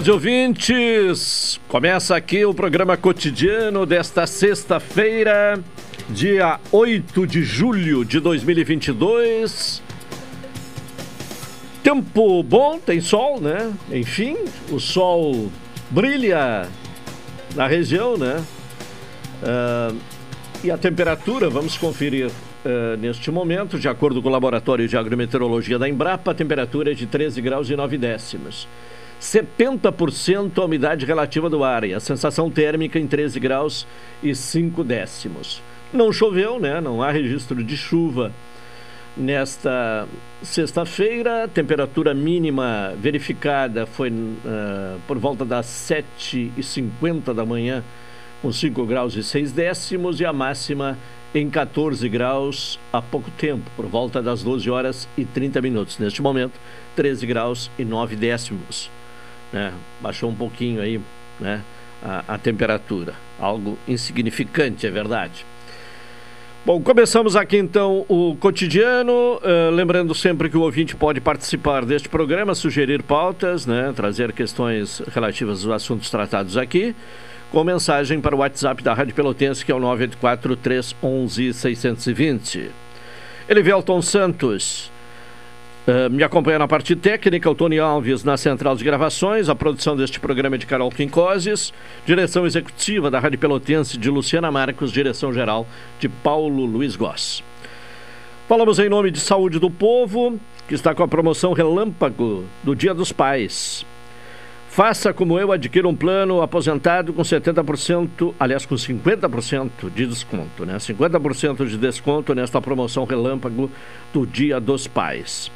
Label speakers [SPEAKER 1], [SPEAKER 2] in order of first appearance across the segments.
[SPEAKER 1] Tarde, ouvintes. Começa aqui o programa cotidiano desta sexta-feira, dia 8 de julho de 2022. Tempo bom, tem sol, né? Enfim, o sol brilha na região, né? Uh, e a temperatura, vamos conferir uh, neste momento, de acordo com o Laboratório de Agrometeorologia da Embrapa, a temperatura é de 13 graus e 9 décimos. 70% a umidade relativa do ar e a sensação térmica em 13 graus e 5 décimos. Não choveu, né? Não há registro de chuva nesta sexta-feira. Temperatura mínima verificada foi uh, por volta das 7h50 da manhã, com 5 graus e 6 décimos, e a máxima em 14 graus há pouco tempo, por volta das 12 horas e 30 minutos. Neste momento, 13 graus e 9 décimos né? Baixou um pouquinho aí, né? A, a temperatura. Algo insignificante, é verdade. Bom, começamos aqui então o cotidiano. Uh, lembrando sempre que o ouvinte pode participar deste programa, sugerir pautas, né, trazer questões relativas aos assuntos tratados aqui, com mensagem para o WhatsApp da Rádio Pelotense, que é o 984 311 620. Elivelton Santos. Me acompanha na parte técnica, o Tony Alves na central de gravações, a produção deste programa é de Carol Quincoses, direção executiva da Rádio Pelotense de Luciana Marcos, direção geral de Paulo Luiz Goss. Falamos em nome de Saúde do Povo, que está com a promoção Relâmpago do Dia dos Pais. Faça como eu, adquira um plano aposentado com 70%, aliás, com 50% de desconto, né? 50% de desconto nesta promoção Relâmpago do Dia dos Pais.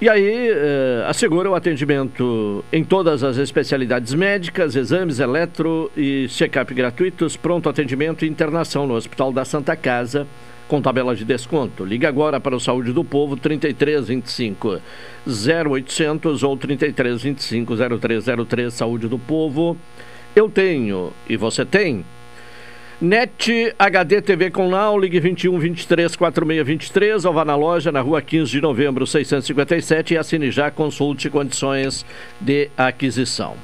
[SPEAKER 1] E aí, eh, assegura o atendimento em todas as especialidades médicas, exames eletro e check-up gratuitos, pronto atendimento e internação no Hospital da Santa Casa, com tabela de desconto. Ligue agora para o Saúde do Povo, 3325 0800 ou 3325 0303, Saúde do Povo. Eu tenho e você tem. NET HD TV com Now, ligue 21 23 46 23 ou vá na loja na rua 15 de novembro 657 e assine já, consulte condições de aquisição.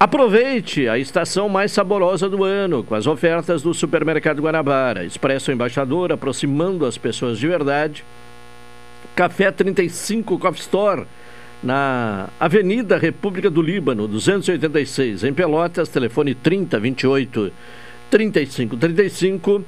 [SPEAKER 1] Aproveite a estação mais saborosa do ano com as ofertas do Supermercado Guanabara. Expresso Embaixador, aproximando as pessoas de verdade. Café 35 Coffee Store, na Avenida República do Líbano, 286, em Pelotas, telefone 3028 3535.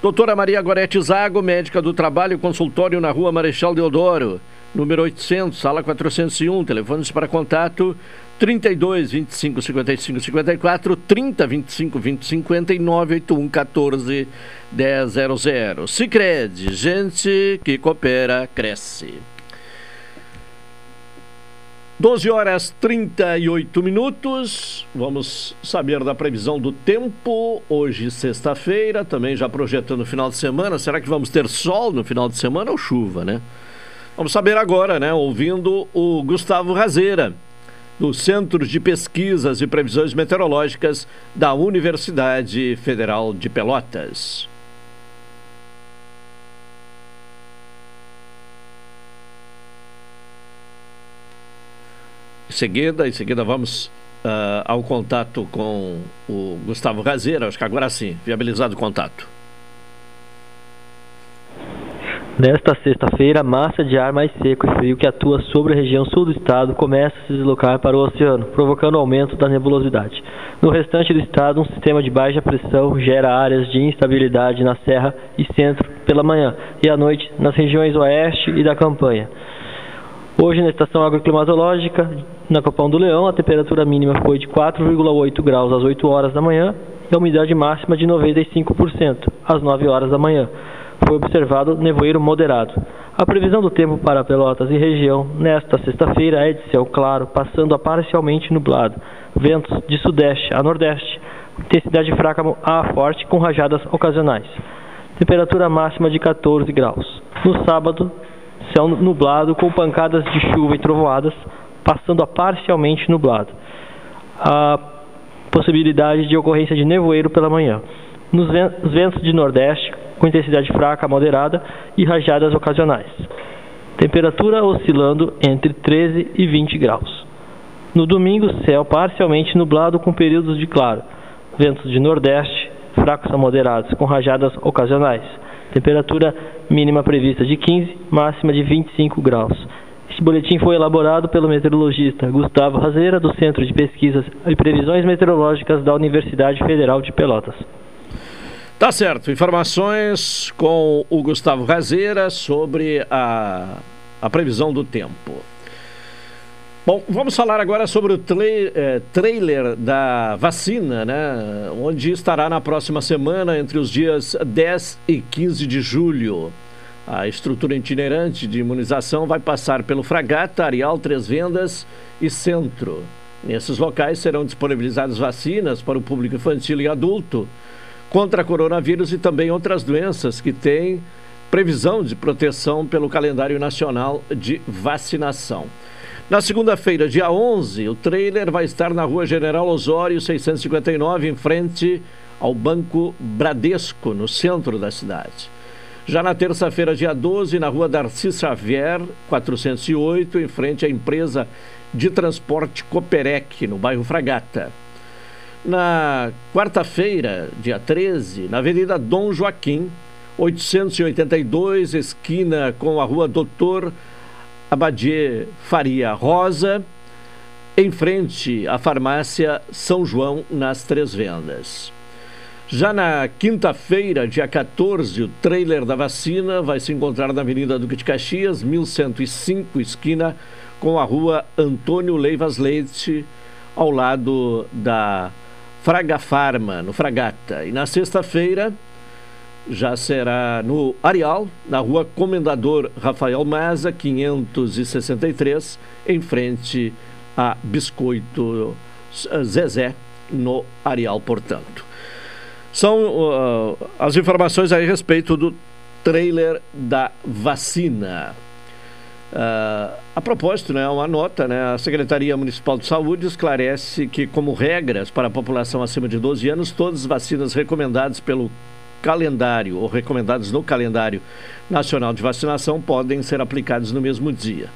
[SPEAKER 1] Doutora Maria Gorete Zago, médica do trabalho, consultório na rua Marechal Deodoro, número 800, sala 401, telefones para contato 32 25 55 54, 30 25 20 50 e 981 14 100. Sicredi, gente que coopera, cresce. 12 horas 38 minutos. Vamos saber da previsão do tempo. Hoje, sexta-feira, também já projetando o final de semana. Será que vamos ter sol no final de semana ou chuva, né? Vamos saber agora, né? Ouvindo o Gustavo Razeira, do Centro de Pesquisas e Previsões Meteorológicas da Universidade Federal de Pelotas. Em seguida, em seguida vamos uh, ao contato com o Gustavo Razeira, acho que agora sim, viabilizado o contato.
[SPEAKER 2] Nesta sexta-feira, massa de ar mais seco e frio que atua sobre a região sul do estado começa a se deslocar para o oceano, provocando aumento da nebulosidade. No restante do estado, um sistema de baixa pressão gera áreas de instabilidade na serra e centro pela manhã e à noite nas regiões oeste e da campanha. Hoje, na estação agroclimatológica, na Copão do Leão, a temperatura mínima foi de 4,8 graus às 8 horas da manhã e a umidade máxima de 95% às 9 horas da manhã foi observado nevoeiro moderado. A previsão do tempo para Pelotas e região nesta sexta-feira é de céu claro, passando a parcialmente nublado. Ventos de sudeste a nordeste, intensidade fraca a forte com rajadas ocasionais. Temperatura máxima de 14 graus. No sábado, céu nublado com pancadas de chuva e trovoadas, passando a parcialmente nublado. A possibilidade de ocorrência de nevoeiro pela manhã. Nos ventos de nordeste, com intensidade fraca a moderada e rajadas ocasionais. Temperatura oscilando entre 13 e 20 graus. No domingo, céu parcialmente nublado com períodos de claro. Ventos de nordeste, fracos a moderados, com rajadas ocasionais. Temperatura mínima prevista de 15, máxima de 25 graus. Este boletim foi elaborado pelo meteorologista Gustavo Razeira, do Centro de Pesquisas e Previsões Meteorológicas da Universidade Federal de Pelotas.
[SPEAKER 1] Tá certo. Informações com o Gustavo Razeira sobre a, a previsão do tempo. Bom, vamos falar agora sobre o eh, trailer da vacina, né? Onde estará na próxima semana, entre os dias 10 e 15 de julho. A estrutura itinerante de imunização vai passar pelo Fragata, Areal, Três Vendas e Centro. Nesses locais serão disponibilizadas vacinas para o público infantil e adulto contra coronavírus e também outras doenças que têm previsão de proteção pelo calendário nacional de vacinação. Na segunda-feira, dia 11, o trailer vai estar na Rua General Osório 659, em frente ao Banco Bradesco, no centro da cidade. Já na terça-feira, dia 12, na Rua Darcy Xavier 408, em frente à empresa de transporte Coperec, no bairro Fragata. Na quarta-feira, dia 13, na Avenida Dom Joaquim, 882, esquina com a Rua Doutor Abadier Faria Rosa, em frente à farmácia São João, nas Três Vendas. Já na quinta-feira, dia 14, o trailer da vacina vai se encontrar na Avenida Duque de Caxias, 1105, esquina com a Rua Antônio Leivas Leite, ao lado da Fraga Farma, no Fragata. E na sexta-feira já será no Areal, na rua Comendador Rafael Maza, 563, em frente a Biscoito Zezé, no Areal, portanto. São uh, as informações a respeito do trailer da vacina. Uh, a propósito, né, uma nota, né, a Secretaria Municipal de Saúde esclarece que, como regras para a população acima de 12 anos, todas as vacinas recomendadas pelo calendário ou recomendadas no calendário nacional de vacinação podem ser aplicadas no mesmo dia.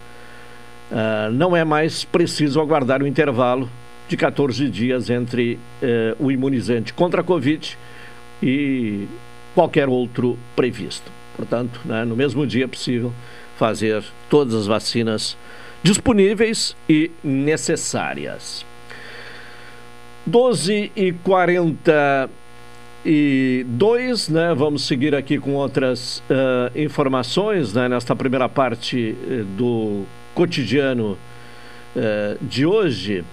[SPEAKER 1] Uh, não é mais preciso aguardar o intervalo de 14 dias entre uh, o imunizante contra a Covid e qualquer outro previsto. Portanto, né, no mesmo dia possível fazer todas as vacinas disponíveis e necessárias. 12 e 42, né? Vamos seguir aqui com outras uh, informações, né? Nesta primeira parte uh, do cotidiano uh, de hoje.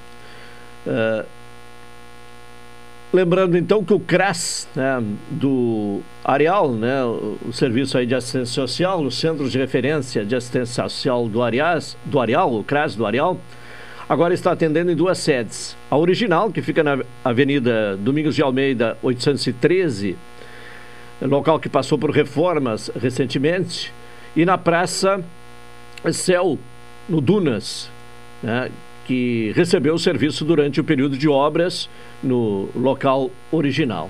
[SPEAKER 1] Lembrando então que o CRAS né, do Areal, né, o serviço aí de assistência social, o Centro de Referência de Assistência Social do, Areas, do Areal, o CRAS do Areal, agora está atendendo em duas sedes. A original, que fica na Avenida Domingos de Almeida, 813, local que passou por reformas recentemente, e na Praça Céu, no Dunas, né, que recebeu o serviço durante o período de obras no local original.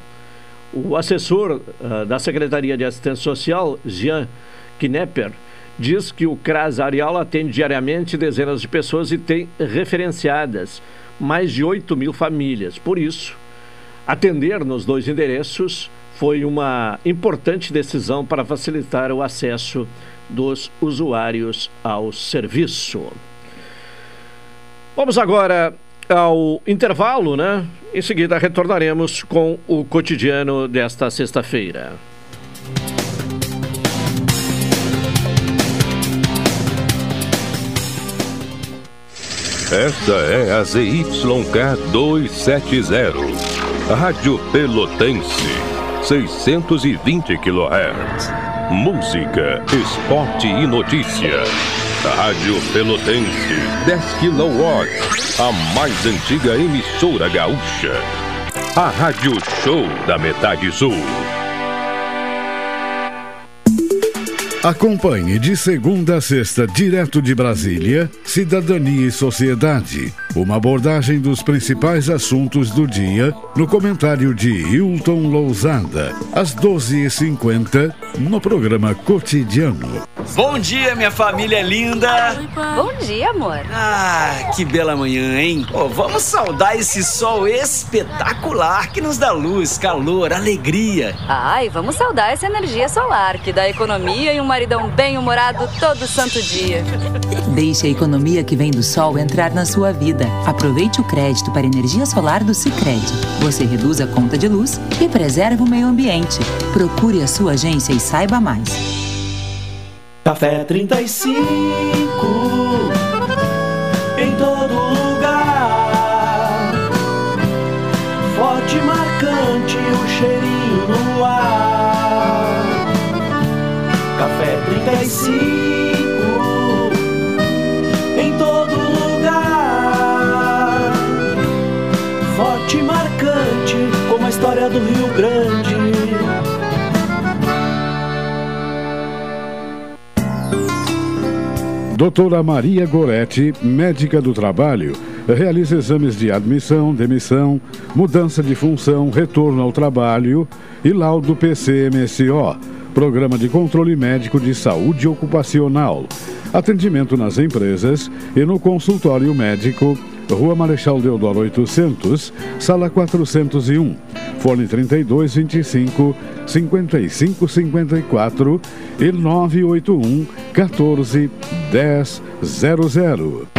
[SPEAKER 1] O assessor uh, da Secretaria de Assistência Social, Jean Knepper, diz que o CRAS Areal atende diariamente dezenas de pessoas e tem referenciadas mais de 8 mil famílias. Por isso, atender nos dois endereços foi uma importante decisão para facilitar o acesso dos usuários ao serviço. Vamos agora ao intervalo, né? Em seguida retornaremos com o cotidiano desta sexta-feira.
[SPEAKER 3] Esta é a ZYK 270, Rádio Pelotense, 620 kHz. Música, esporte e notícia. Rádio Pelotense, 10 kW, a mais antiga emissora gaúcha. A Rádio Show da Metade Sul. Acompanhe de segunda a sexta, direto de Brasília, Cidadania e Sociedade. Uma abordagem dos principais assuntos do dia no comentário de Hilton Lousada, às 12h50, no programa Cotidiano.
[SPEAKER 4] Bom dia, minha família linda!
[SPEAKER 5] Bom dia, amor!
[SPEAKER 4] Ah, que bela manhã, hein? Oh, vamos saudar esse sol espetacular que nos dá luz, calor, alegria.
[SPEAKER 5] Ai, vamos saudar essa energia solar que dá economia e um maridão bem-humorado todo santo dia.
[SPEAKER 6] Deixe a economia que vem do sol entrar na sua vida. Aproveite o crédito para energia solar do Sicredi. Você reduz a conta de luz e preserva o meio ambiente. Procure a sua agência e saiba mais.
[SPEAKER 7] Café 35 do Rio Grande.
[SPEAKER 3] Doutora Maria Goretti, médica do trabalho, realiza exames de admissão, demissão, mudança de função, retorno ao trabalho e laudo PCMSO, Programa de Controle Médico de Saúde Ocupacional. Atendimento nas empresas e no consultório médico, Rua Marechal Deodoro 800, Sala 401, Fone 3225 5554 e 981 14 1000.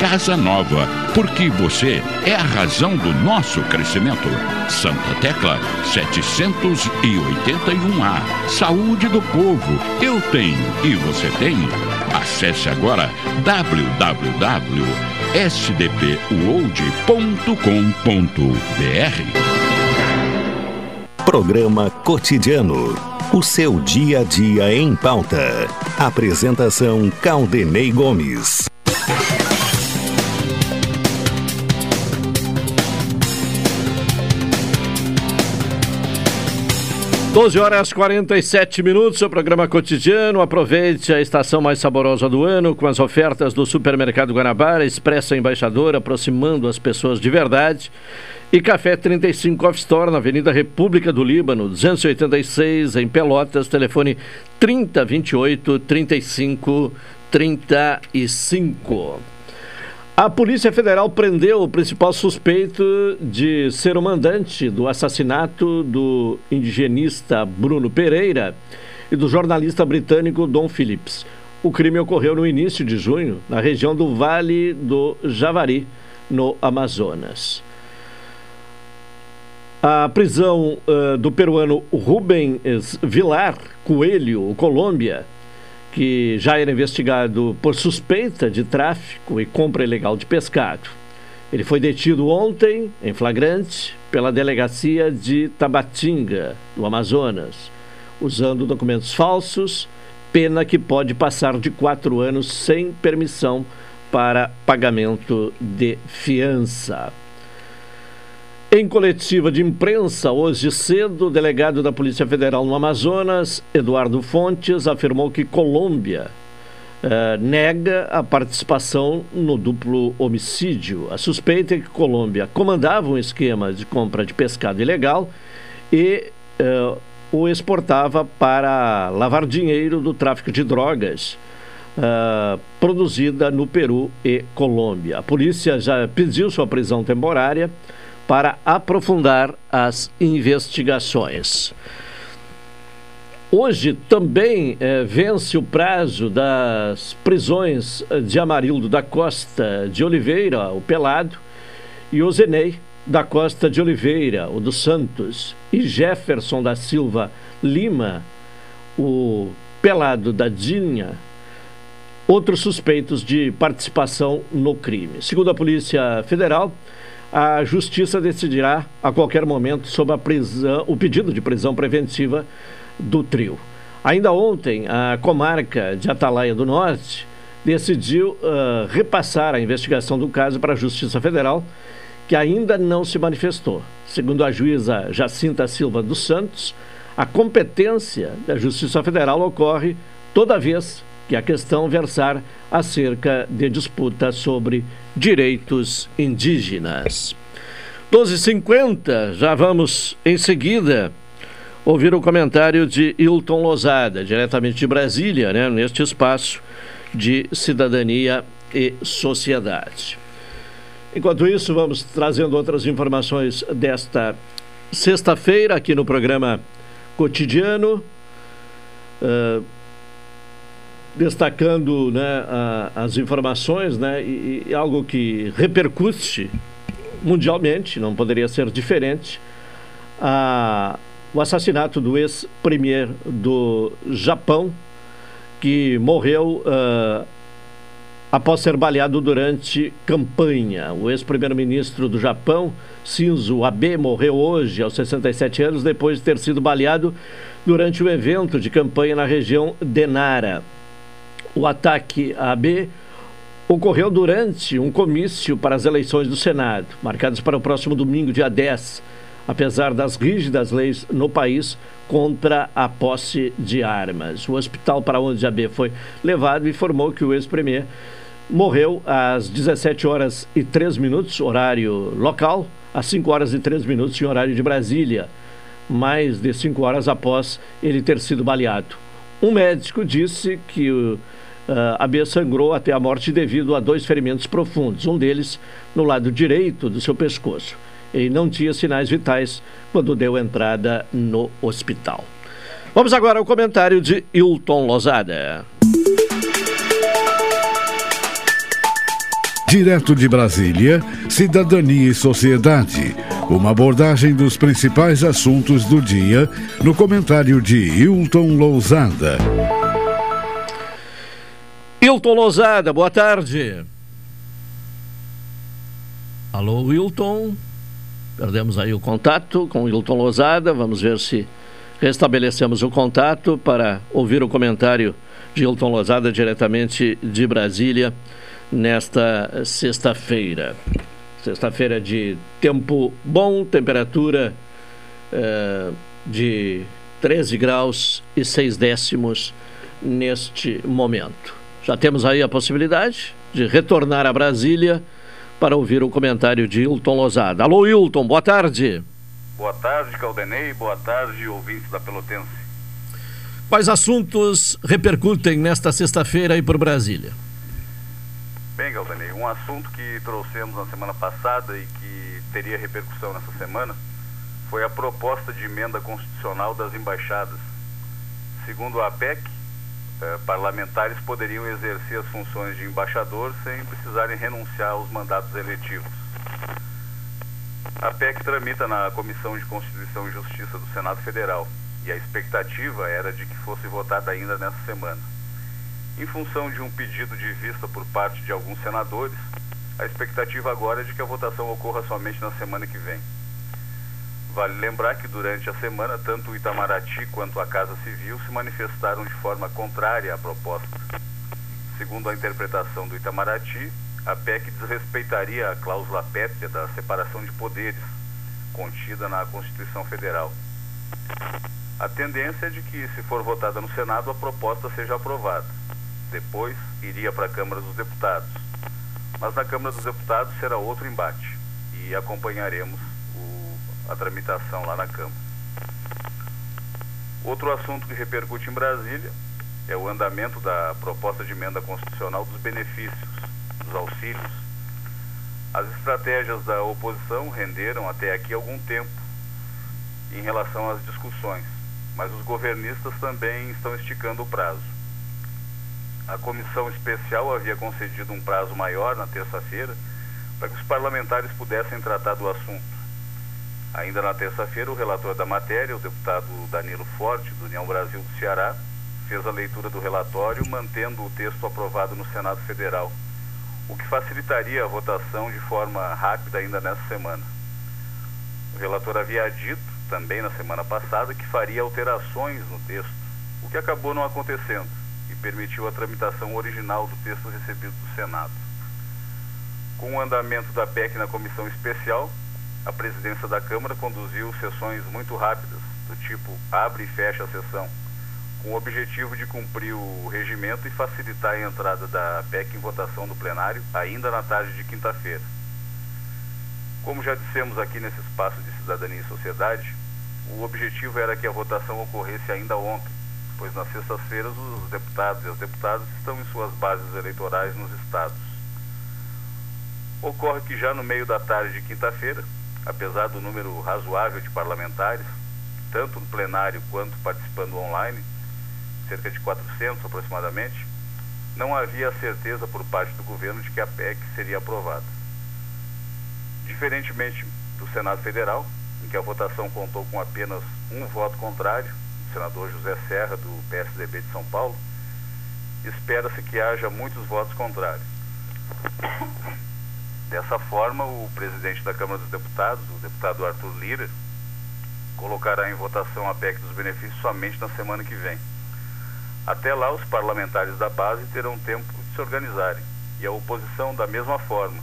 [SPEAKER 8] casa nova, porque você é a razão do nosso crescimento. Santa Tecla 781A. Saúde do povo. Eu tenho e você tem. Acesse agora www.sdpworld.com.br.
[SPEAKER 3] Programa Cotidiano. O seu dia a dia em pauta. Apresentação Caldenei Gomes.
[SPEAKER 1] 12 horas 47 minutos, seu programa cotidiano. Aproveite a estação mais saborosa do ano com as ofertas do Supermercado Guanabara, Expressa Embaixador, aproximando as pessoas de verdade. E Café 35 Off Store, na Avenida República do Líbano, 286, em Pelotas, telefone 3028 35 35. A Polícia Federal prendeu o principal suspeito de ser o mandante do assassinato do indigenista Bruno Pereira e do jornalista britânico Don Phillips. O crime ocorreu no início de junho, na região do Vale do Javari, no Amazonas. A prisão uh, do peruano Rubens Vilar Coelho, Colômbia, que já era investigado por suspeita de tráfico e compra ilegal de pescado. Ele foi detido ontem, em flagrante, pela delegacia de Tabatinga, do Amazonas, usando documentos falsos, pena que pode passar de quatro anos sem permissão para pagamento de fiança. Em coletiva de imprensa, hoje cedo, o delegado da Polícia Federal no Amazonas, Eduardo Fontes, afirmou que Colômbia eh, nega a participação no duplo homicídio. A suspeita é que Colômbia comandava um esquema de compra de pescado ilegal e eh, o exportava para lavar dinheiro do tráfico de drogas. Uh, produzida no Peru e Colômbia. A polícia já pediu sua prisão temporária para aprofundar as investigações. Hoje também eh, vence o prazo das prisões de Amarildo da Costa de Oliveira, o Pelado, e Ozenei da Costa de Oliveira, o dos Santos, e Jefferson da Silva Lima, o Pelado da Dinha, outros suspeitos de participação no crime. Segundo a Polícia Federal, a Justiça decidirá a qualquer momento sobre prisão, o pedido de prisão preventiva do trio. Ainda ontem, a comarca de Atalaia do Norte decidiu uh, repassar a investigação do caso para a Justiça Federal, que ainda não se manifestou. Segundo a juíza Jacinta Silva dos Santos, a competência da Justiça Federal ocorre toda vez que a questão versar acerca de disputa sobre direitos indígenas. 12h50, já vamos em seguida ouvir o comentário de Hilton Lozada, diretamente de Brasília, né, neste espaço de cidadania e sociedade. Enquanto isso, vamos trazendo outras informações desta sexta-feira aqui no programa Cotidiano. Uh, destacando né, a, as informações né, e, e, algo que repercute mundialmente, não poderia ser diferente, a, o assassinato do ex-premier do Japão, que morreu uh, após ser baleado durante campanha. O ex-primeiro-ministro do Japão, Shinzo Abe, morreu hoje, aos 67 anos, depois de ter sido baleado durante um evento de campanha na região de Nara. O ataque à AB ocorreu durante um comício para as eleições do Senado, marcadas para o próximo domingo, dia 10, apesar das rígidas leis no país contra a posse de armas. O hospital para onde AB foi levado informou que o ex-premier morreu às 17 horas e 3 minutos, horário local, às 5 horas e 3 minutos em horário de Brasília, mais de 5 horas após ele ter sido baleado. Um médico disse que o a Bia sangrou até a morte devido a dois ferimentos profundos, um deles no lado direito do seu pescoço. Ele não tinha sinais vitais quando deu entrada no hospital. Vamos agora ao comentário de Hilton Lozada.
[SPEAKER 3] Direto de Brasília, Cidadania e Sociedade. Uma abordagem dos principais assuntos do dia no comentário de Hilton Lousada.
[SPEAKER 1] Wilton Lozada, boa tarde. Alô, Wilton. Perdemos aí o contato com o Wilton Lozada. Vamos ver se restabelecemos o contato para ouvir o comentário de Hilton Lozada diretamente de Brasília nesta sexta-feira. Sexta-feira de tempo bom, temperatura eh, de 13 graus e 6 décimos neste momento. Já temos aí a possibilidade de retornar a Brasília para ouvir o comentário de Hilton Lozada. Alô, Hilton, boa tarde.
[SPEAKER 9] Boa tarde, Caldenei. Boa tarde, ouvintes da Pelotense.
[SPEAKER 1] Quais assuntos repercutem nesta sexta-feira aí por Brasília?
[SPEAKER 9] Bem, Galdanei, um assunto que trouxemos na semana passada e que teria repercussão nessa semana foi a proposta de emenda constitucional das embaixadas. Segundo a APEC, eh, parlamentares poderiam exercer as funções de embaixador sem precisarem renunciar aos mandatos eletivos. A PEC tramita na Comissão de Constituição e Justiça do Senado Federal e a expectativa era de que fosse votada ainda nessa semana. Em função de um pedido de vista por parte de alguns senadores, a expectativa agora é de que a votação ocorra somente na semana que vem. Vale lembrar que durante a semana, tanto o Itamaraty quanto a Casa Civil se manifestaram de forma contrária à proposta. Segundo a interpretação do Itamaraty, a PEC desrespeitaria a cláusula pétrea da separação de poderes, contida na Constituição Federal. A tendência é de que, se for votada no Senado, a proposta seja aprovada. Depois, iria para a Câmara dos Deputados. Mas na Câmara dos Deputados será outro embate e acompanharemos a tramitação lá na Câmara. Outro assunto que repercute em Brasília é o andamento da proposta de emenda constitucional dos benefícios, dos auxílios. As estratégias da oposição renderam até aqui algum tempo em relação às discussões, mas os governistas também estão esticando o prazo. A comissão especial havia concedido um prazo maior na terça-feira para que os parlamentares pudessem tratar do assunto. Ainda na terça-feira, o relator da matéria, o deputado Danilo Forte, do União Brasil do Ceará, fez a leitura do relatório, mantendo o texto aprovado no Senado Federal, o que facilitaria a votação de forma rápida ainda nessa semana. O relator havia dito, também na semana passada, que faria alterações no texto, o que acabou não acontecendo e permitiu a tramitação original do texto recebido do Senado. Com o andamento da PEC na comissão especial, a presidência da Câmara conduziu sessões muito rápidas, do tipo abre e fecha a sessão, com o objetivo de cumprir o regimento e facilitar a entrada da PEC em votação do plenário ainda na tarde de quinta-feira. Como já dissemos aqui nesse espaço de cidadania e sociedade, o objetivo era que a votação ocorresse ainda ontem, pois nas sextas-feiras os deputados e as deputadas estão em suas bases eleitorais nos estados. Ocorre que já no meio da tarde de quinta-feira, apesar do número razoável de parlamentares, tanto no plenário quanto participando online, cerca de 400 aproximadamente, não havia certeza por parte do governo de que a PEC seria aprovada. Diferentemente do Senado Federal, em que a votação contou com apenas um voto contrário, o senador José Serra, do PSDB de São Paulo, espera-se que haja muitos votos contrários. Dessa forma, o presidente da Câmara dos Deputados, o deputado Arthur Lira, colocará em votação a PEC dos benefícios somente na semana que vem. Até lá, os parlamentares da base terão tempo de se organizarem, e a oposição da mesma forma,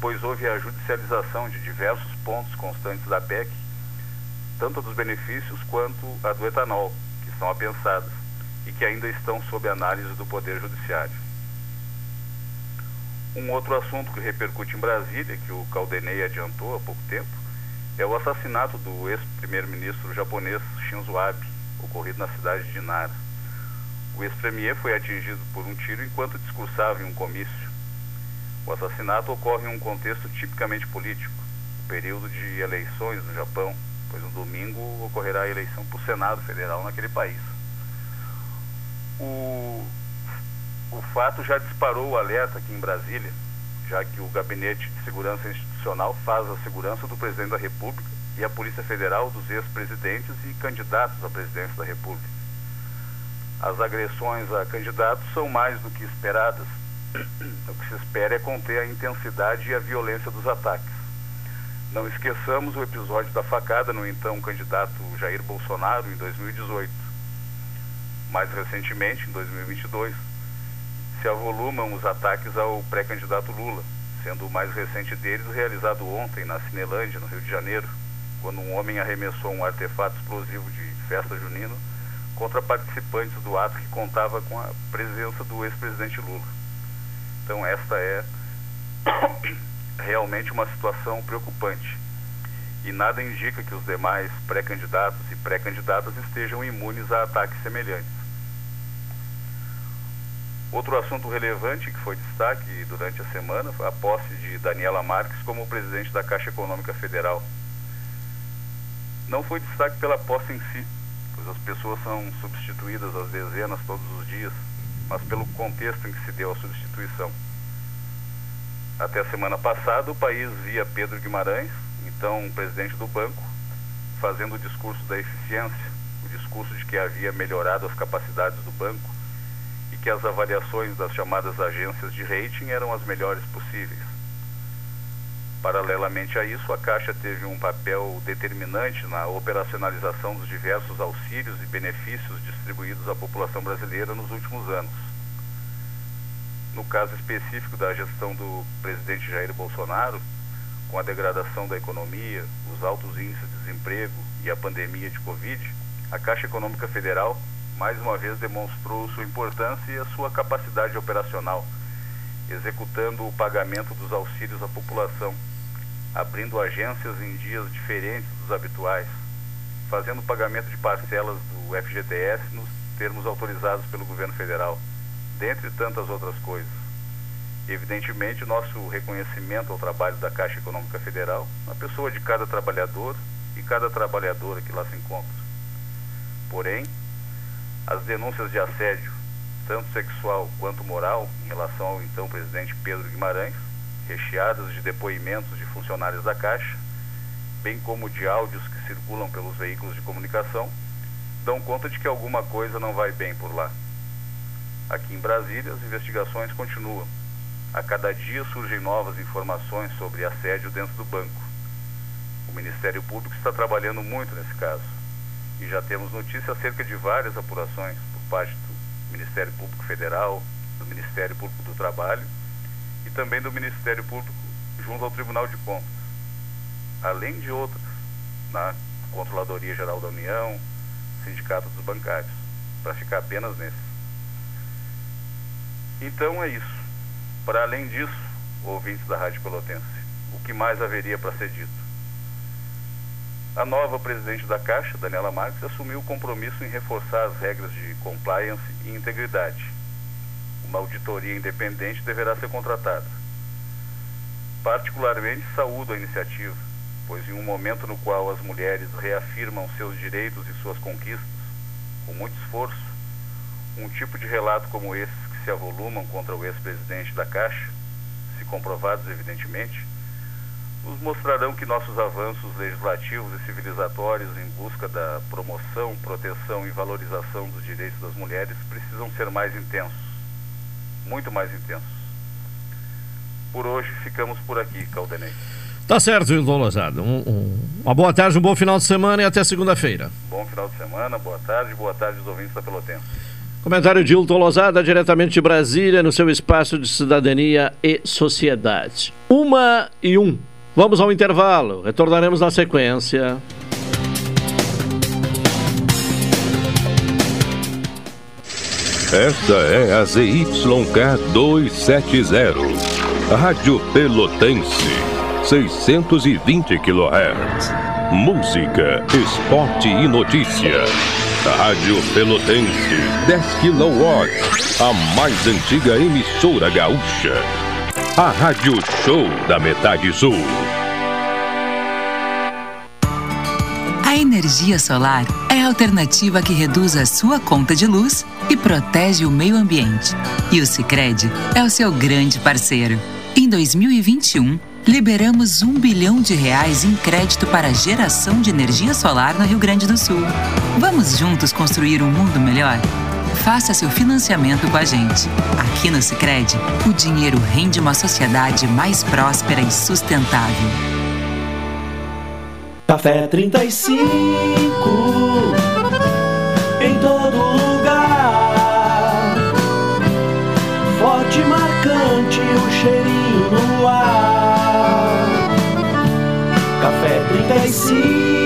[SPEAKER 9] pois houve a judicialização de diversos pontos constantes da PEC, tanto dos benefícios quanto a do etanol, que estão apensadas e que ainda estão sob análise do Poder Judiciário. Um outro assunto que repercute em Brasília, que o Caldenei adiantou há pouco tempo, é o assassinato do ex-primeiro-ministro japonês Shinzo Abe, ocorrido na cidade de Nara. O ex-premier foi atingido por um tiro enquanto discursava em um comício. O assassinato ocorre em um contexto tipicamente político, o período de eleições no Japão, pois no domingo ocorrerá a eleição para o Senado Federal naquele país. O o fato já disparou o alerta aqui em Brasília, já que o Gabinete de Segurança Institucional faz a segurança do presidente da República e a Polícia Federal dos ex-presidentes e candidatos à presidência da República. As agressões a candidatos são mais do que esperadas. O que se espera é conter a intensidade e a violência dos ataques. Não esqueçamos o episódio da facada no então candidato Jair Bolsonaro em 2018. Mais recentemente, em 2022, se avolumam os ataques ao pré-candidato Lula, sendo o mais recente deles realizado ontem na Cinelândia, no Rio de Janeiro, quando um homem arremessou um artefato explosivo de festa junina contra participantes do ato que contava com a presença do ex-presidente Lula. Então esta é realmente uma situação preocupante. E nada indica que os demais pré-candidatos e pré-candidatas estejam imunes a ataques semelhantes. Outro assunto relevante que foi destaque durante a semana foi a posse de Daniela Marques como presidente da Caixa Econômica Federal. Não foi destaque pela posse em si, pois as pessoas são substituídas às dezenas todos os dias, mas pelo contexto em que se deu a substituição. Até a semana passada, o país via Pedro Guimarães, então presidente do banco, fazendo o discurso da eficiência, o discurso de que havia melhorado as capacidades do banco que as avaliações das chamadas agências de rating eram as melhores possíveis. Paralelamente a isso, a Caixa teve um papel determinante na operacionalização dos diversos auxílios e benefícios distribuídos à população brasileira nos últimos anos. No caso específico da gestão do presidente Jair Bolsonaro, com a degradação da economia, os altos índices de desemprego e a pandemia de Covid, a Caixa Econômica Federal mais uma vez demonstrou sua importância e a sua capacidade operacional, executando o pagamento dos auxílios à população, abrindo agências em dias diferentes dos habituais, fazendo o pagamento de parcelas do FGTS nos termos autorizados pelo governo federal, dentre tantas outras coisas. Evidentemente, nosso reconhecimento ao trabalho da Caixa Econômica Federal, na pessoa de cada trabalhador e cada trabalhadora que lá se encontra. Porém, as denúncias de assédio, tanto sexual quanto moral, em relação ao então presidente Pedro Guimarães, recheadas de depoimentos de funcionários da Caixa, bem como de áudios que circulam pelos veículos de comunicação, dão conta de que alguma coisa não vai bem por lá. Aqui em Brasília, as investigações continuam. A cada dia surgem novas informações sobre assédio dentro do banco. O Ministério Público está trabalhando muito nesse caso. E já temos notícias acerca de várias apurações por parte do Ministério Público Federal, do Ministério Público do Trabalho e também do Ministério Público junto ao Tribunal de Contas. Além de outras, na Controladoria Geral da União, Sindicato dos Bancários, para ficar apenas nesse. Então é isso. Para além disso, ouvintes da Rádio Pelotense, o que mais haveria para ser dito? A nova presidente da Caixa, Daniela Marques, assumiu o compromisso em reforçar as regras de compliance e integridade. Uma auditoria independente deverá ser contratada. Particularmente saúdo a iniciativa, pois em um momento no qual as mulheres reafirmam seus direitos e suas conquistas, com muito esforço, um tipo de relato como esse que se avolumam contra o ex-presidente da Caixa, se comprovados evidentemente, nos mostrarão que nossos avanços legislativos e civilizatórios em busca da promoção, proteção e valorização dos direitos das mulheres precisam ser mais intensos, muito mais intensos. Por hoje ficamos por aqui, Caldenei.
[SPEAKER 1] Tá certo, Hilton Lozada. Um, um, uma boa tarde, um bom final de semana e até segunda-feira.
[SPEAKER 9] Bom final de semana, boa tarde, boa tarde aos ouvintes da Pelotense.
[SPEAKER 1] Comentário de Hilton Lozada, diretamente de Brasília, no seu espaço de cidadania e sociedade. Uma e um. Vamos ao intervalo, retornaremos na sequência.
[SPEAKER 10] Esta é a ZYK 270, Rádio Pelotense, 620 kHz. Música, esporte e notícia. Rádio Pelotense, 10 kW, a mais antiga emissora gaúcha. A Rádio Show da Metade Sul.
[SPEAKER 6] A energia solar é a alternativa que reduz a sua conta de luz e protege o meio ambiente. E o Sicredi é o seu grande parceiro. Em 2021, liberamos um bilhão de reais em crédito para geração de energia solar no Rio Grande do Sul. Vamos juntos construir um mundo melhor? Faça seu financiamento com a gente. Aqui no Sicredi, o dinheiro rende uma sociedade mais próspera e sustentável.
[SPEAKER 7] Café 35 em todo lugar. Forte marcante o cheirinho no ar. Café 35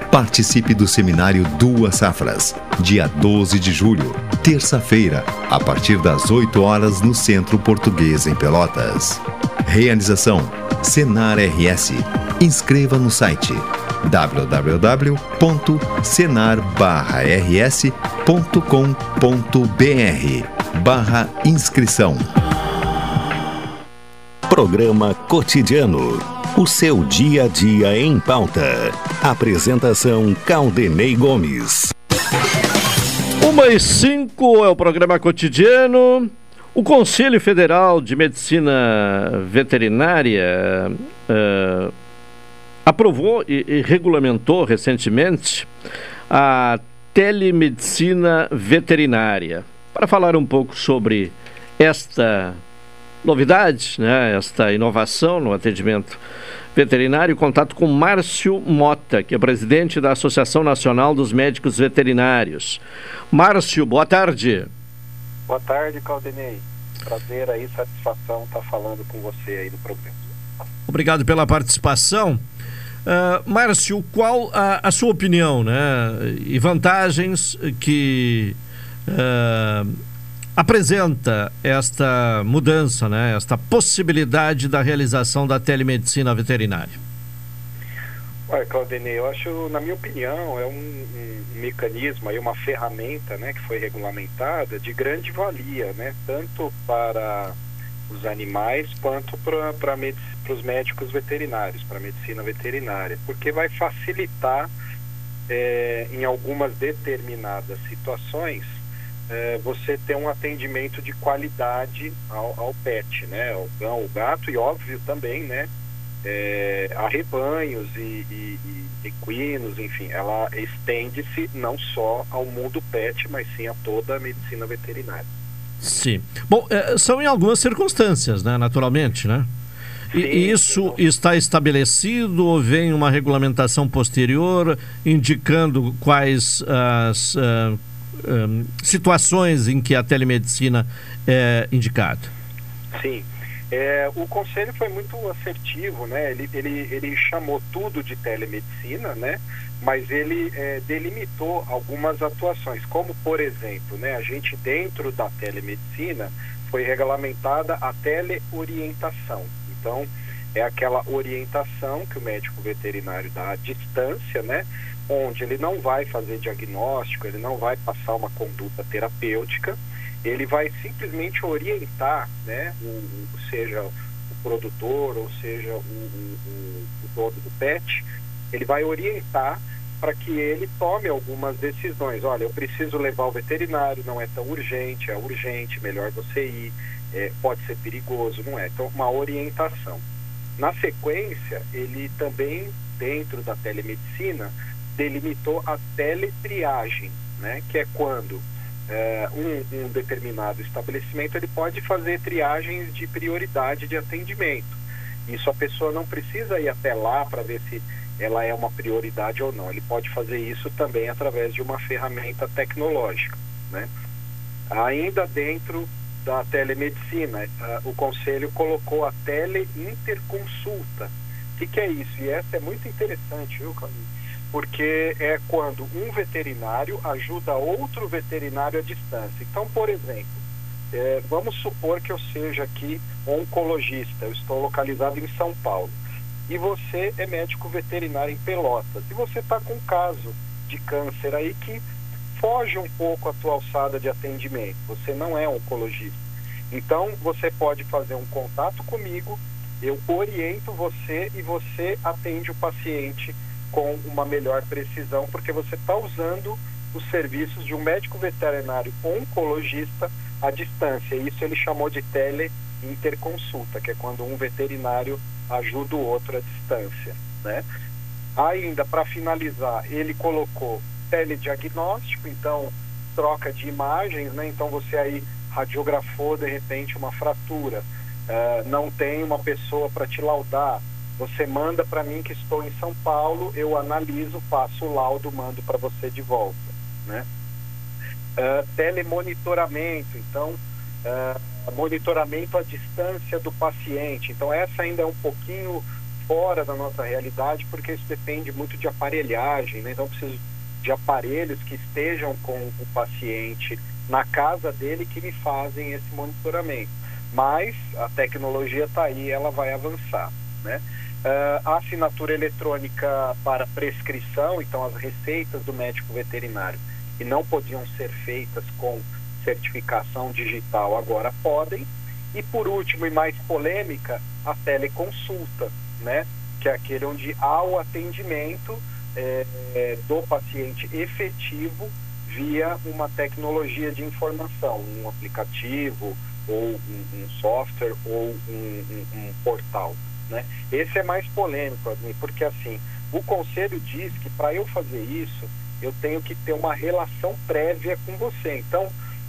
[SPEAKER 11] Participe do seminário Duas Safras, dia 12 de julho, terça-feira, a partir das 8 horas no Centro Português em Pelotas. Realização: Senar RS. Inscreva no site www.senar-rs.com.br barra inscrição.
[SPEAKER 12] Programa Cotidiano. O seu dia a dia em pauta. Apresentação Caldenei Gomes.
[SPEAKER 1] Uma e cinco é o programa cotidiano. O Conselho Federal de Medicina Veterinária uh, aprovou e, e regulamentou recentemente a telemedicina veterinária. Para falar um pouco sobre esta novidade, né, esta inovação no atendimento veterinário, contato com Márcio Mota, que é presidente da Associação Nacional dos Médicos Veterinários. Márcio, boa tarde.
[SPEAKER 13] Boa tarde, Caldenei. Prazer aí, satisfação estar falando com você aí no programa.
[SPEAKER 1] Obrigado pela participação. Uh, Márcio, qual a, a, sua opinião né, e vantagens que uh, apresenta esta mudança, né, esta possibilidade da realização da telemedicina veterinária?
[SPEAKER 13] Olha, Claudinei, eu acho, na minha opinião, é um, um, mecanismo, aí, uma ferramenta né, que foi regulamentada de grande valia, né, tanto para os animais quanto para os médicos veterinários, para a medicina veterinária, porque vai facilitar é, em algumas determinadas situações é, você ter um atendimento de qualidade ao, ao pet, né? Ao cão, ao gato e óbvio também, né? É, a rebanhos e, e, e equinos, enfim, ela estende-se não só ao mundo pet, mas sim a toda a medicina veterinária.
[SPEAKER 1] Sim. Bom, é, são em algumas circunstâncias, né? Naturalmente, né? E sim, isso sim. está estabelecido ou vem uma regulamentação posterior indicando quais as uh, um, situações em que a telemedicina é indicada?
[SPEAKER 13] Sim. É, o conselho foi muito assertivo, né? Ele, ele, ele chamou tudo de telemedicina, né? Mas ele é, delimitou algumas atuações, como por exemplo, né? A gente dentro da telemedicina foi regulamentada a teleorientação. Então, é aquela orientação que o médico veterinário dá à distância, né? Onde ele não vai fazer diagnóstico, ele não vai passar uma conduta terapêutica, ele vai simplesmente orientar, né? O, o seja o produtor, ou seja o, o, o dono do pet, ele vai orientar para que ele tome algumas decisões. Olha, eu preciso levar o veterinário, não é tão urgente, é urgente, melhor você ir, é, pode ser perigoso, não é? Então, uma orientação. Na sequência, ele também, dentro da telemedicina, delimitou a teletriagem, né? que é quando é, um, um determinado estabelecimento ele pode fazer triagens de prioridade de atendimento. Isso a pessoa não precisa ir até lá para ver se ela é uma prioridade ou não. Ele pode fazer isso também através de uma ferramenta tecnológica. Né? Ainda dentro da telemedicina, o Conselho colocou a teleinterconsulta. O que, que é isso? E essa é muito interessante, viu, Camille? Porque é quando um veterinário ajuda outro veterinário à distância. Então, por exemplo, é, vamos supor que eu seja aqui oncologista, eu estou localizado em São Paulo e você é médico veterinário em Pelotas e você está com um caso de câncer aí que foge um pouco a tua alçada de atendimento, você não é oncologista. Então você pode fazer um contato comigo, eu oriento você e você atende o paciente com uma melhor precisão, porque você está usando os serviços de um médico veterinário oncologista à distância. Isso ele chamou de teleinterconsulta, que é quando um veterinário ajuda o outro à distância, né? Ainda para finalizar, ele colocou telediagnóstico, então troca de imagens, né? Então você aí radiografou de repente uma fratura, uh, não tem uma pessoa para te laudar, você manda para mim que estou em São Paulo, eu analiso, faço o laudo, mando para você de volta, né? Uh, telemonitoramento, então uh, monitoramento à distância do paciente. Então, essa ainda é um pouquinho fora da nossa realidade, porque isso depende muito de aparelhagem, né? Então, preciso de aparelhos que estejam com o paciente na casa dele que me fazem esse monitoramento. Mas a tecnologia está aí, ela vai avançar, né? Uh, a assinatura eletrônica para prescrição, então as receitas do médico veterinário, que não podiam ser feitas com certificação digital agora podem. E por último e mais polêmica, a teleconsulta, né? que é aquele onde há o atendimento é, do paciente efetivo via uma tecnologia de informação, um aplicativo ou um, um software ou um, um, um, portal. Né? Esse é mais polêmico, porque assim, o conselho diz que para eu fazer isso, eu tenho que ter uma relação prévia com você. Então,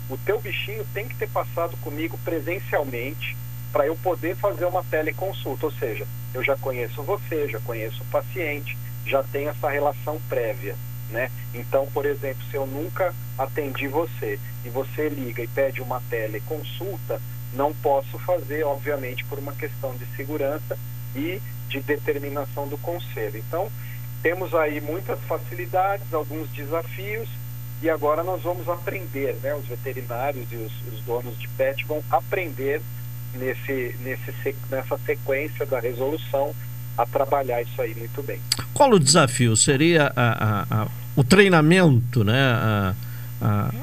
[SPEAKER 13] o teu bichinho tem que ter passado comigo presencialmente para eu poder fazer uma teleconsulta, ou seja, eu já conheço você, já conheço o paciente, já tenho essa relação prévia, né? Então, por exemplo, se eu nunca atendi você e você liga e pede uma teleconsulta, não posso fazer, obviamente, por uma questão de segurança e de determinação do conselho. Então, temos aí muitas facilidades, alguns desafios, e agora nós vamos aprender, né? Os veterinários e os, os donos de pet vão aprender nesse, nesse, nessa sequência da resolução a trabalhar isso aí muito bem.
[SPEAKER 1] Qual o desafio? Seria a, a, a, o treinamento, né? A,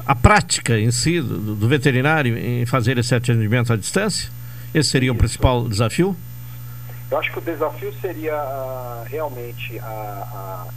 [SPEAKER 1] a, prática em si do, do, veterinário em fazer esse atendimento à distância? Esse seria isso. o principal desafio?
[SPEAKER 13] Eu acho que o desafio seria uh, realmente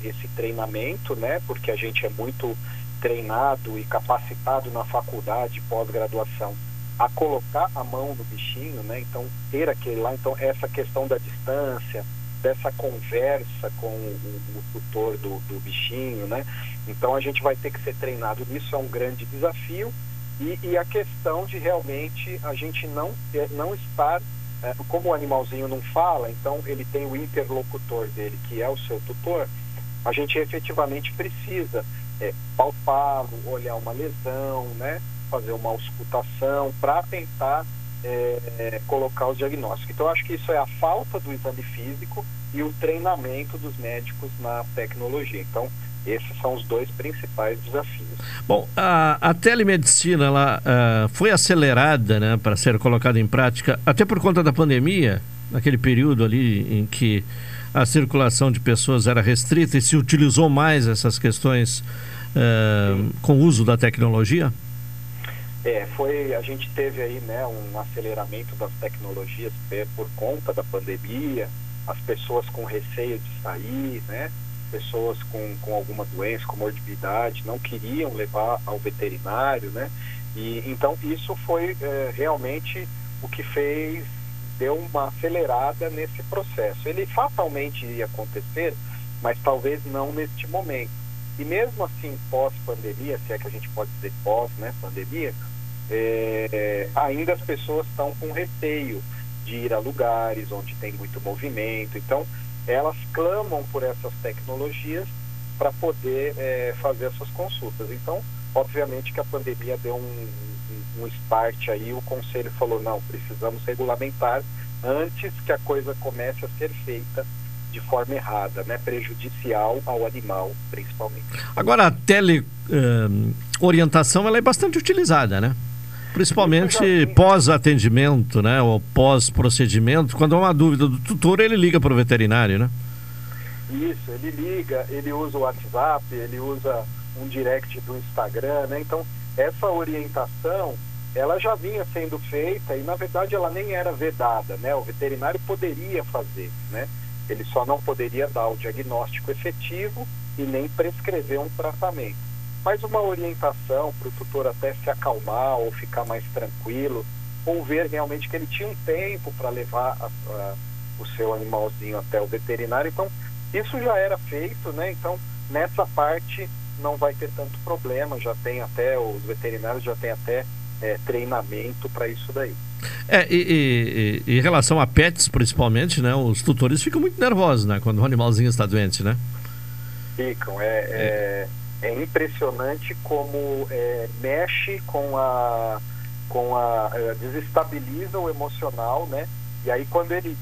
[SPEAKER 13] esse treinamento, né? Porque a gente é muito treinado e capacitado na faculdade, pós-graduação, a colocar a mão no bichinho, né? Então, ter aquele lá, então, essa questão da distância, dessa conversa com o, o tutor do, do, bichinho, né? Então, a gente vai ter que ser treinado nisso, é um grande desafio. E, e a questão de realmente a gente não, não estar, é, como o animalzinho não fala, então ele tem o interlocutor dele, que é o seu tutor, a gente efetivamente precisa é, palpá-lo, olhar uma lesão, né? fazer uma auscultação para tentar é, colocar o diagnóstico. Então, acho que isso é a falta do exame físico e o treinamento dos médicos na tecnologia. Então, esses são os dois principais desafios.
[SPEAKER 1] Bom, a, a telemedicina ela, uh, foi acelerada né, para ser colocada em prática, até por conta da pandemia, naquele período ali em que a circulação de pessoas era restrita e se utilizou mais essas questões uh, com o uso da tecnologia?
[SPEAKER 13] É, foi, a gente teve aí, né, um aceleramento das tecnologias por conta da pandemia, as pessoas com receio de sair, né, pessoas com, com alguma doença, com morbidade, não queriam levar ao veterinário, né, e então isso foi é, realmente o que fez deu uma acelerada nesse processo. Ele fatalmente iria acontecer, mas talvez não neste momento. E mesmo assim, pós-pandemia, se é que a gente pode dizer pós, né, pandemia, é, ainda as pessoas estão com receio de ir a lugares onde tem muito movimento. Então, elas clamam por essas tecnologias para poder é, fazer essas consultas. Então, obviamente que a pandemia deu um, um start aí, o conselho falou, não, precisamos regulamentar antes que a coisa comece a ser feita de forma errada, né, prejudicial ao animal, principalmente.
[SPEAKER 1] Agora, a teleorientação, uh, ela é bastante utilizada, né? Principalmente pós-atendimento, né? Ou pós-procedimento. Quando há uma dúvida do tutor, ele liga para o veterinário, né?
[SPEAKER 13] Isso, ele liga, ele usa o WhatsApp, ele usa um direct do Instagram, né? Então, essa orientação, ela já vinha sendo feita e, na verdade, ela nem era vedada, né? O veterinário poderia fazer, né? Ele só não poderia dar o diagnóstico efetivo e nem prescrever um tratamento. Mas uma orientação para o tutor até se acalmar ou ficar mais tranquilo, ou ver realmente que ele tinha um tempo para levar a, a, o seu animalzinho até o veterinário. Então, isso já era feito, né? Então, nessa parte não vai ter tanto problema, já tem até, os veterinários já têm até é, treinamento para isso daí.
[SPEAKER 1] É, e, e, e, em relação a pets, principalmente, né? Os tutores ficam muito nervosos, né? Quando o animalzinho está doente, né?
[SPEAKER 13] Ficam, é, é, é impressionante como é, mexe com a, com a, é, desestabiliza o emocional, né? E aí quando ele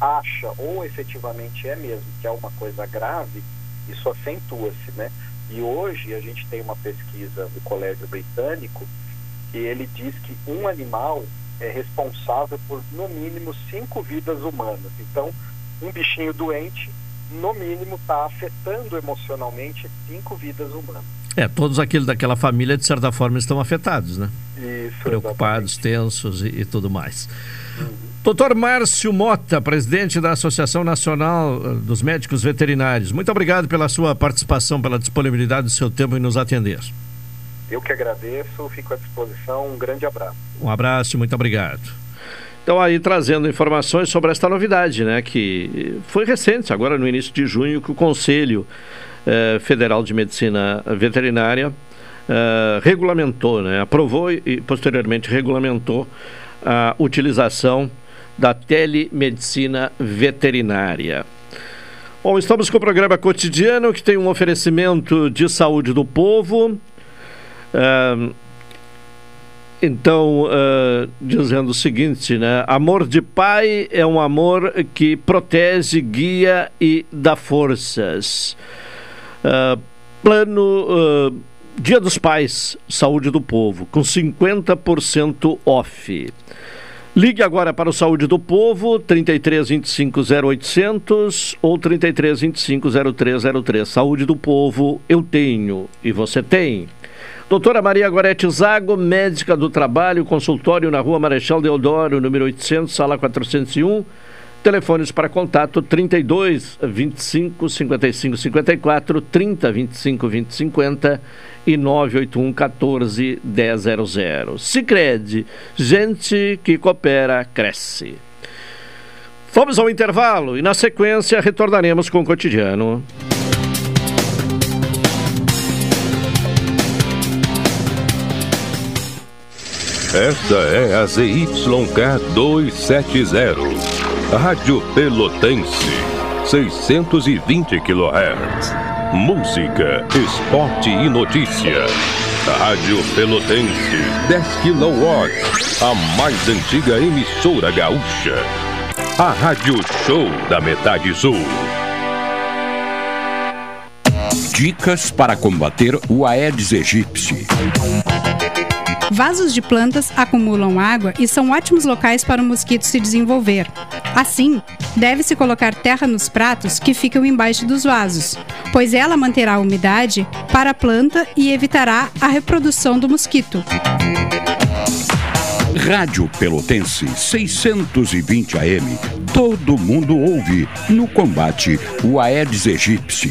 [SPEAKER 13] acha, ou efetivamente é mesmo, que é uma coisa grave, isso acentua-se, né? E hoje a gente tem uma pesquisa do Colégio Britânico que ele diz que um animal é responsável por no mínimo cinco vidas humanas. Então, um bichinho doente, no mínimo, está afetando emocionalmente cinco vidas humanas.
[SPEAKER 1] É, todos aqueles daquela família, de certa forma, estão afetados, né?
[SPEAKER 13] Isso,
[SPEAKER 1] Preocupados, exatamente. tensos e, e, tudo mais. Uhum. Doutor Márcio Mota, presidente da Associação Nacional eh, dos Médicos Veterinários, muito obrigado pela sua participação, pela disponibilidade do seu tempo em nos atender.
[SPEAKER 13] Eu que agradeço, fico à disposição. Um grande abraço.
[SPEAKER 1] Um abraço, muito obrigado. Então, aí trazendo informações sobre esta novidade, né, que foi recente, agora no início de junho, que o Conselho eh, Federal de Medicina Veterinária eh, regulamentou, né, aprovou e posteriormente regulamentou a utilização da telemedicina veterinária. Bom, estamos com o programa cotidiano que tem um oferecimento de saúde do povo. Uh, então, uh, dizendo o seguinte, né? Amor de pai é um amor que protege, guia e dá forças. Uh, plano Dia dos Pais, Saúde do Povo, com 50% off. Ligue agora para o Saúde do Povo, 33 25 0800 ou 33 25 0303. Saúde do Povo, eu tenho e você tem. Doutora Maria Gorete Zago, médica do trabalho, consultório na rua Marechal Deodoro, número 800, sala 401. Telefones para contato 32 25 55 54, 30 25 20 50 e 981 14 100. Sicredi, gente que coopera cresce. Vamos ao intervalo e na sequência retornaremos com o cotidiano.
[SPEAKER 10] Esta é a ZYK 270, Rádio Pelotense, 620 kHz. Música, esporte e notícia. Rádio Pelotense, 10 kW, a mais antiga emissora gaúcha. A Rádio Show da Metade Sul.
[SPEAKER 8] Dicas para combater o Aedes aegypti.
[SPEAKER 14] Vasos de plantas acumulam água e são ótimos locais para o mosquito se desenvolver. Assim, deve-se colocar terra nos pratos que ficam embaixo dos vasos, pois ela manterá a umidade para a planta e evitará a reprodução do mosquito.
[SPEAKER 8] Rádio Pelotense 620 AM. Todo mundo ouve no combate o Aedes aegypti.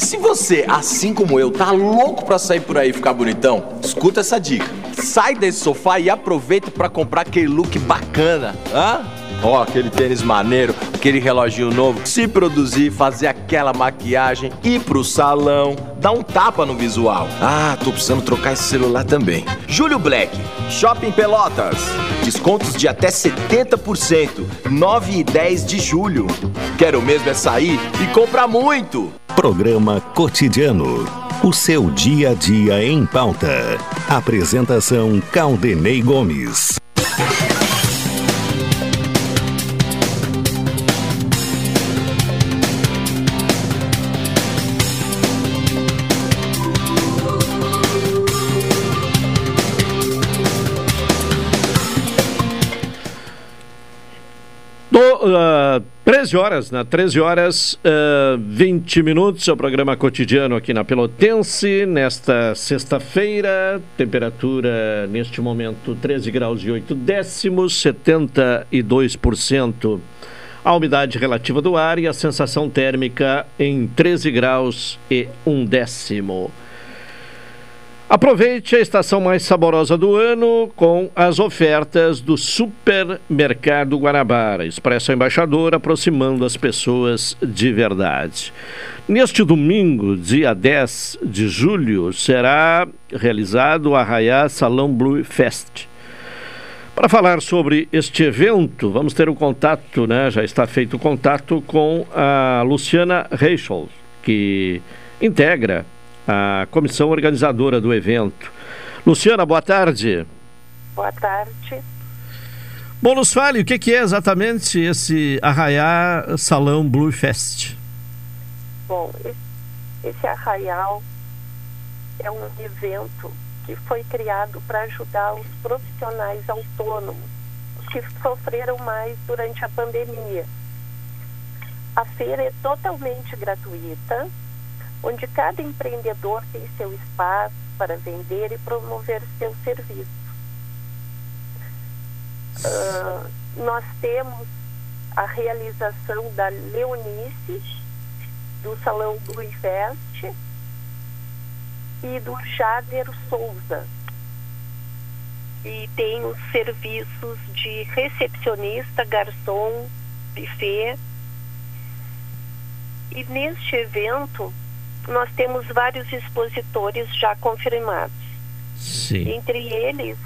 [SPEAKER 15] Se você, assim como eu, tá louco pra sair por aí e ficar bonitão, escuta essa dica. Sai desse sofá e aproveita pra comprar aquele look bacana, hã? Ó, aquele tênis maneiro, aquele reloginho novo, se produzir, fazer aquela maquiagem, ir pro salão, dar um tapa no visual. Ah, tô precisando trocar esse celular também. Júlio Black, Shopping Pelotas. Descontos de até 70%, 9 e 10 de julho. Quero mesmo é sair e comprar muito.
[SPEAKER 12] Programa Cotidiano. O seu dia a dia em pauta. Apresentação Caldenei Gomes.
[SPEAKER 1] Uh, 13 horas, né? 13 horas, uh, 20 minutos, é o programa cotidiano aqui na Pelotense, nesta sexta-feira, temperatura neste momento 13 graus e 8 décimos, 72%. A umidade relativa do ar e a sensação térmica em 13 graus e 1 décimo. Aproveite a estação mais saborosa do ano com as ofertas do Supermercado Guanabara. Expresso Embaixador aproximando as pessoas de verdade. Neste domingo, dia 10 de julho, será realizado o Arraiá Salão Blue Fest. Para falar sobre este evento, vamos ter um contato, né? Já está feito o contato com a Luciana Reichel, que integra a comissão organizadora do evento. Luciana, boa tarde.
[SPEAKER 16] Boa tarde.
[SPEAKER 1] Bom, nos fale o que, que é exatamente esse Arraiá Salão Blue Fest.
[SPEAKER 16] Bom, esse arraial é um evento que foi criado para ajudar os profissionais autônomos que sofreram mais durante a pandemia. A feira é totalmente gratuita, onde cada empreendedor tem seu espaço para vender e promover seu serviço. Uh, nós temos a realização da Leonice, do Salão Blue Fest e do Jader Souza. E tem os serviços de recepcionista, garçom, buffet. E neste evento nós temos vários expositores já confirmados.
[SPEAKER 1] Sim.
[SPEAKER 16] Entre eles,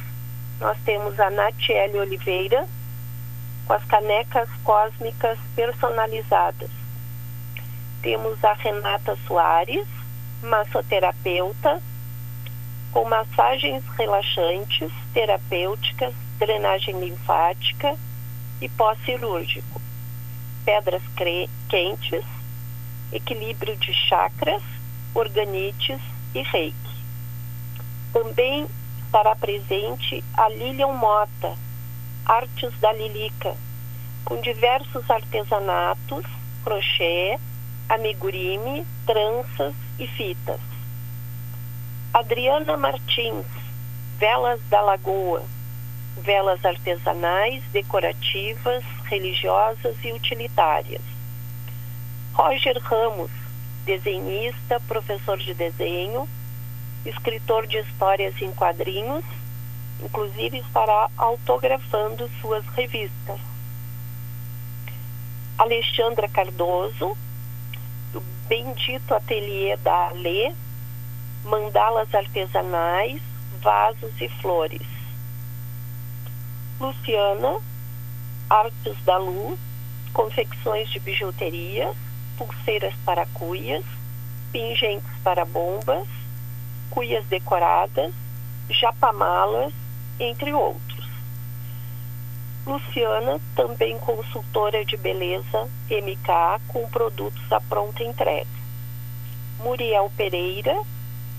[SPEAKER 16] nós temos a Natiele Oliveira, com as canecas cósmicas personalizadas. Temos a Renata Soares, massoterapeuta, com massagens relaxantes, terapêuticas, drenagem linfática e pós-cirúrgico. pedras quentes, equilíbrio de chakras, organites e reiki. Também estará presente a Lilian Mota, Artes da Lilica, com diversos artesanatos, crochê, amigurumi, tranças e fitas. Adriana Martins, Velas da Lagoa, velas artesanais, decorativas, religiosas e utilitárias. Roger Ramos, desenhista, professor de desenho, escritor de histórias em quadrinhos, inclusive estará autografando suas revistas. Alexandra Cardoso, do Bendito Ateliê da Alê, mandalas artesanais, vasos e flores. Luciana, Artes da Luz, confecções de bijuterias, pulseiras para cuias, pingentes para bombas, cuias decoradas, japamalas, entre outros. Luciana, também consultora de beleza MK com produtos à pronta entrega. Muriel Pereira,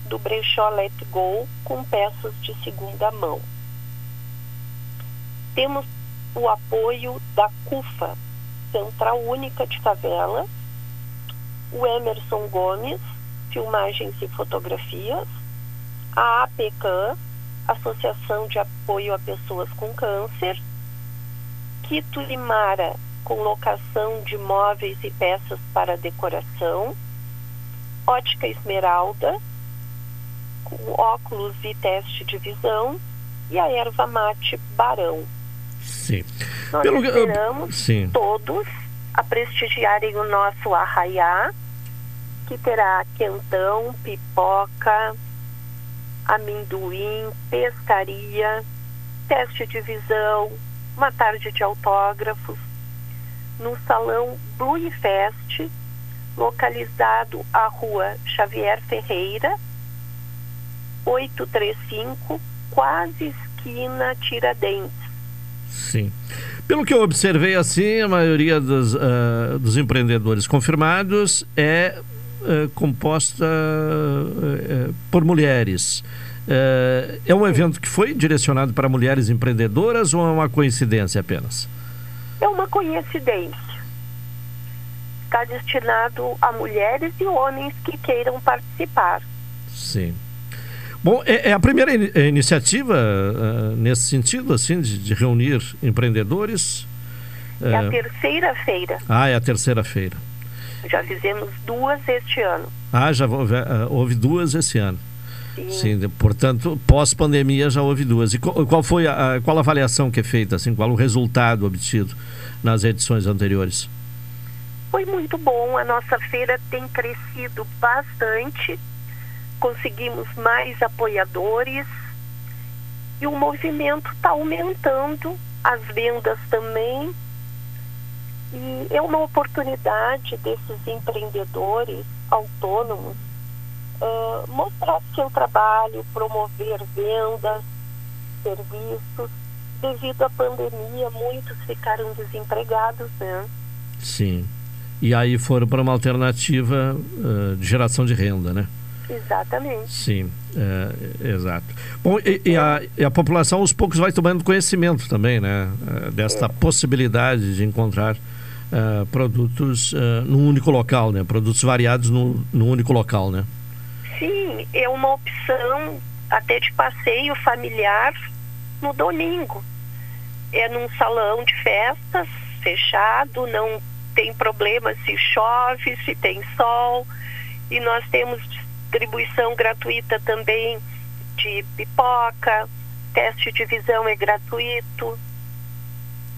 [SPEAKER 16] do Brechó Let Go, com peças de segunda mão. Temos o apoio da CUFA, Central Única de Favelas, o Emerson Gomes, Filmagens e Fotografias, a APCAM, Associação de Apoio a Pessoas com Câncer, Quito Limara, com locação de móveis e peças para decoração, Ótica Esmeralda, com óculos e teste de visão, e a erva mate Barão.
[SPEAKER 1] Sim.
[SPEAKER 16] Nós
[SPEAKER 1] Pelo
[SPEAKER 16] esperamos
[SPEAKER 1] Sim.
[SPEAKER 16] todos a prestigiarem o nosso arraiá, que terá quentão, pipoca, amendoim, pescaria, teste de visão, uma tarde de autógrafos, no salão Blue Fest, localizado à rua Xavier Ferreira, 835, quase esquina Tiradentes.
[SPEAKER 1] Sim. Pelo que eu observei assim, a maioria dos, ah, dos empreendedores confirmados é ah, composta ah, por mulheres. É um evento que foi direcionado para mulheres empreendedoras ou é uma coincidência apenas?
[SPEAKER 16] É uma coincidência. Está destinado a mulheres e homens que queiram participar.
[SPEAKER 1] Sim. Bom, é, é a primeira ini- eh, iniciativa ah, nesse sentido, assim, de, de reunir empreendedores?
[SPEAKER 16] É a
[SPEAKER 1] Eh,
[SPEAKER 16] terceira feira.
[SPEAKER 1] ah, é a terceira feira.
[SPEAKER 16] Já fizemos duas este ano.
[SPEAKER 1] Ah, já houve, ah, houve duas esse ano.
[SPEAKER 16] Sim.
[SPEAKER 1] Sim, portanto, pós-pandemia já houve duas. E qual, qual foi a, a- qual a avaliação que é feita, assim, qual o resultado obtido nas edições anteriores?
[SPEAKER 16] Foi muito bom. A nossa feira tem crescido bastante. Conseguimos mais apoiadores e o movimento está aumentando, as vendas também. E é uma oportunidade desses empreendedores autônomos ah, mostrar seu trabalho, promover vendas, serviços. Devido à pandemia, muitos ficaram desempregados, né?
[SPEAKER 1] Sim. E aí foram para uma alternativa ah, de geração de renda, né?
[SPEAKER 16] Exatamente.
[SPEAKER 1] Sim, é, exato. Bom, e, e a, e a população aos poucos vai tomando conhecimento também, né? eh, Desta possibilidade de encontrar eh, produtos eh, num único local, né? Produtos variados no, num único local, né?
[SPEAKER 16] Sim, é uma opção até de passeio familiar no domingo. É num salão de festas fechado, não tem problema se chove, se tem sol. E nós temos distribuição gratuita também de pipoca, teste de visão é gratuito,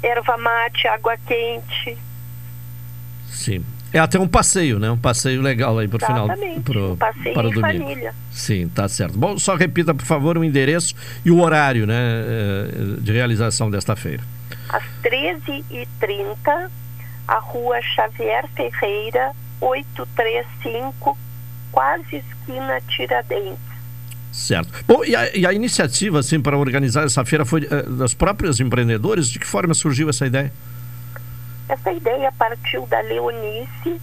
[SPEAKER 16] erva mate, água quente.
[SPEAKER 1] Sim. É até um passeio, né? Um passeio legal aí para o final.
[SPEAKER 16] Exatamente,
[SPEAKER 1] Pro,
[SPEAKER 16] um passeio
[SPEAKER 1] para o domingo.
[SPEAKER 16] família.
[SPEAKER 1] Sim, tá certo. Bom, só repita, por favor, o endereço e o horário né, eh, de realização desta feira.
[SPEAKER 16] às 13h30, a rua Xavier Ferreira, 835, quase esquina Tiradentes.
[SPEAKER 1] Certo. Bom, e a, e a iniciativa, assim, para organizar essa feira foi eh, das próprios empreendedores? De que forma surgiu essa ideia?
[SPEAKER 16] Essa ideia partiu da Leonice,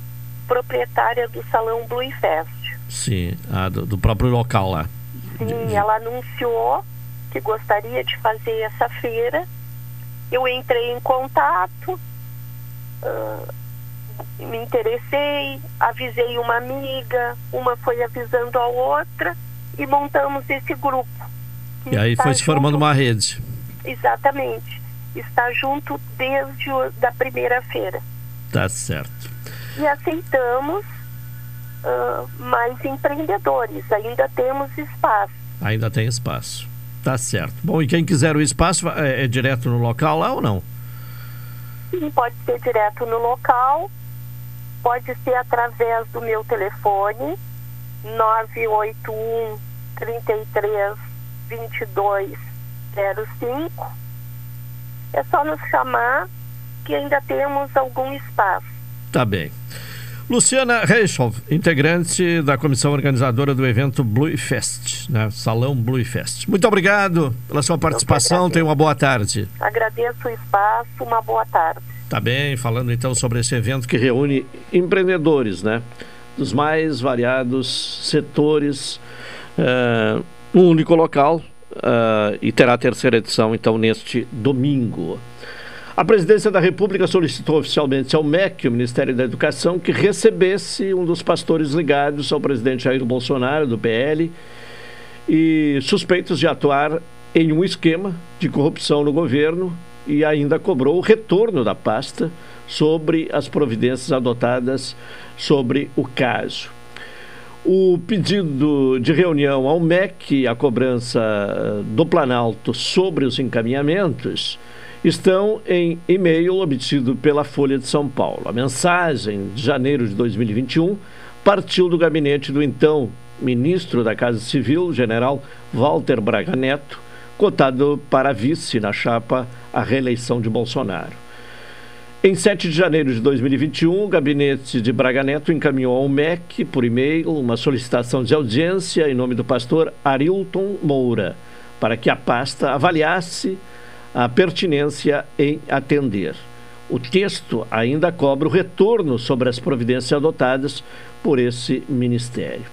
[SPEAKER 16] proprietária do salão Blue Fest.
[SPEAKER 1] Sim, do, do próprio local lá.
[SPEAKER 16] Sim, ela anunciou que gostaria de fazer essa feira. Eu entrei em contato, uh, me interessei, avisei uma amiga, uma foi avisando a outra e montamos esse grupo.
[SPEAKER 1] E aí foi se formando
[SPEAKER 16] junto,
[SPEAKER 1] uma rede.
[SPEAKER 16] Exatamente. Está junto desde o, da primeira feira.
[SPEAKER 1] Tá certo.
[SPEAKER 16] E aceitamos uh, mais empreendedores. Ainda temos espaço.
[SPEAKER 1] Ainda tem espaço. Tá certo. Bom, e quem quiser o espaço é, é direto no local lá ou não?
[SPEAKER 16] Sim, pode ser direto no local. Pode ser através do meu telefone 981 33 22 05. É só nos chamar que ainda temos algum espaço.
[SPEAKER 1] Tá bem. Luciana Reichhoff, integrante da comissão organizadora do evento Blue Fest, né? Salão Blue Fest. Muito obrigado pela sua participação. Tenha uma boa tarde.
[SPEAKER 16] Agradeço o espaço. Uma boa tarde.
[SPEAKER 1] Tá bem, falando então sobre esse evento que reúne empreendedores, né? Dos mais variados setores, uh, um único local, uh, e terá a terceira edição então neste domingo. A presidência da República solicitou oficialmente ao MEC, o Ministério da Educação, que recebesse um dos pastores ligados ao presidente Jair Bolsonaro, do PL, e suspeitos de atuar em um esquema de corrupção no governo e ainda cobrou o retorno da pasta sobre as providências adotadas sobre o caso. O pedido de reunião ao MEC a cobrança do Planalto sobre os encaminhamentos estão em e-mail obtido pela Folha de São Paulo. A mensagem de janeiro de 2021 partiu do gabinete do então ministro da Casa Civil, general Walter Braga Neto, cotado para vice na chapa à reeleição de Bolsonaro. Em 7 de janeiro de 2021, o gabinete de Braga Neto encaminhou ao MEC, por e-mail, uma solicitação de audiência em nome do pastor Arilton Moura, para que a pasta avaliasse a pertinência em atender. O texto ainda cobra o retorno sobre as providências adotadas por esse ministério.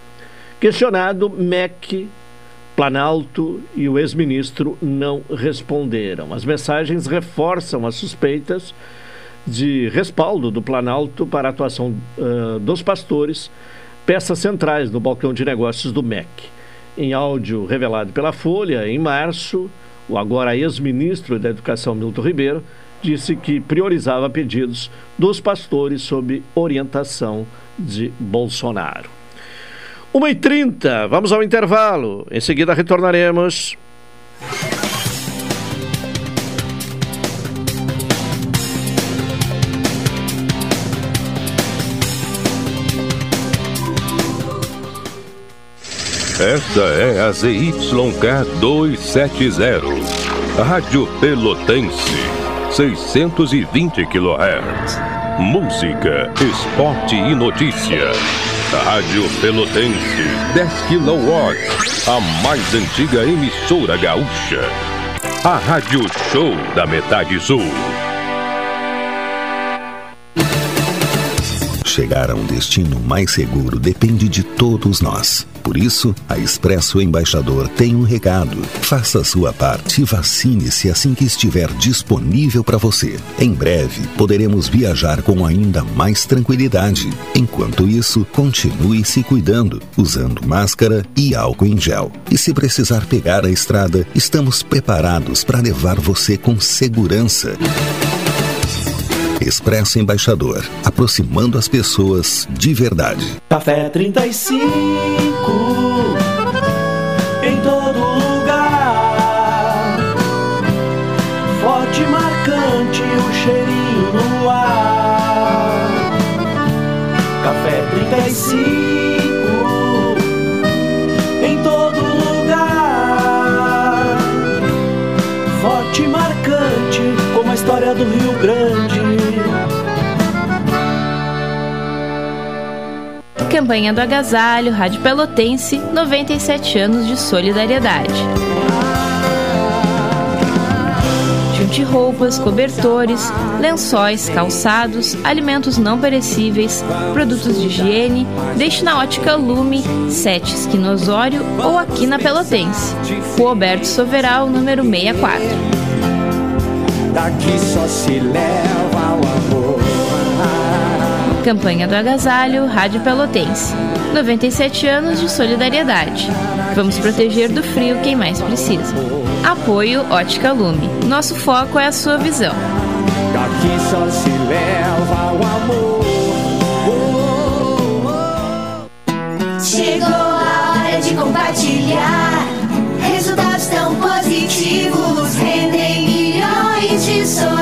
[SPEAKER 1] Questionado, MEC, Planalto e o ex-ministro não responderam. As mensagens reforçam as suspeitas de respaldo do Planalto para a atuação uh, dos pastores, peças centrais no balcão de negócios do MEC. Em áudio revelado pela Folha, em março, o agora ex-ministro da Educação Milton Ribeiro disse que priorizava pedidos dos pastores sob orientação de Bolsonaro. 1h30, vamos ao intervalo. Em seguida retornaremos.
[SPEAKER 10] Esta é a ZYK 270, Rádio Pelotense, 620 kHz. Música, esporte e notícia. Rádio Pelotense, 10 kW, a mais antiga emissora gaúcha. A Rádio Show da Metade Sul.
[SPEAKER 12] Chegar a um destino mais seguro depende de todos nós. Por isso, a Expresso Embaixador tem um recado. Faça a sua parte e vacine-se assim que estiver disponível para você. Em breve, poderemos viajar com ainda mais tranquilidade. Enquanto isso, continue se cuidando, usando máscara e álcool em gel. E se precisar pegar a estrada, estamos preparados para levar você com segurança. Expresso Embaixador, aproximando as pessoas de verdade.
[SPEAKER 7] Café 35 em todo lugar. Forte, marcante, o cheirinho no ar. Café 35 em todo lugar. Forte, marcante, como a história do Rio Grande.
[SPEAKER 17] Campanha do Agasalho, Rádio Pelotense, 97 anos de solidariedade. de roupas, cobertores, lençóis, calçados, alimentos não perecíveis, produtos de higiene, deixe na ótica Lume, 7 esquina Osório ou aqui na Pelotense. Rua Alberto Soveral, número 64.
[SPEAKER 7] Daqui só se leva.
[SPEAKER 17] Campanha do Agasalho, Rádio Pelotense. 97 anos de solidariedade. Vamos proteger do frio quem mais precisa. Apoio Ótica Lume. Nosso foco é a sua visão.
[SPEAKER 7] Daqui só se leva o amor.
[SPEAKER 18] Chegou a hora de compartilhar. Resultados tão positivos rendem milhões de sorrisos.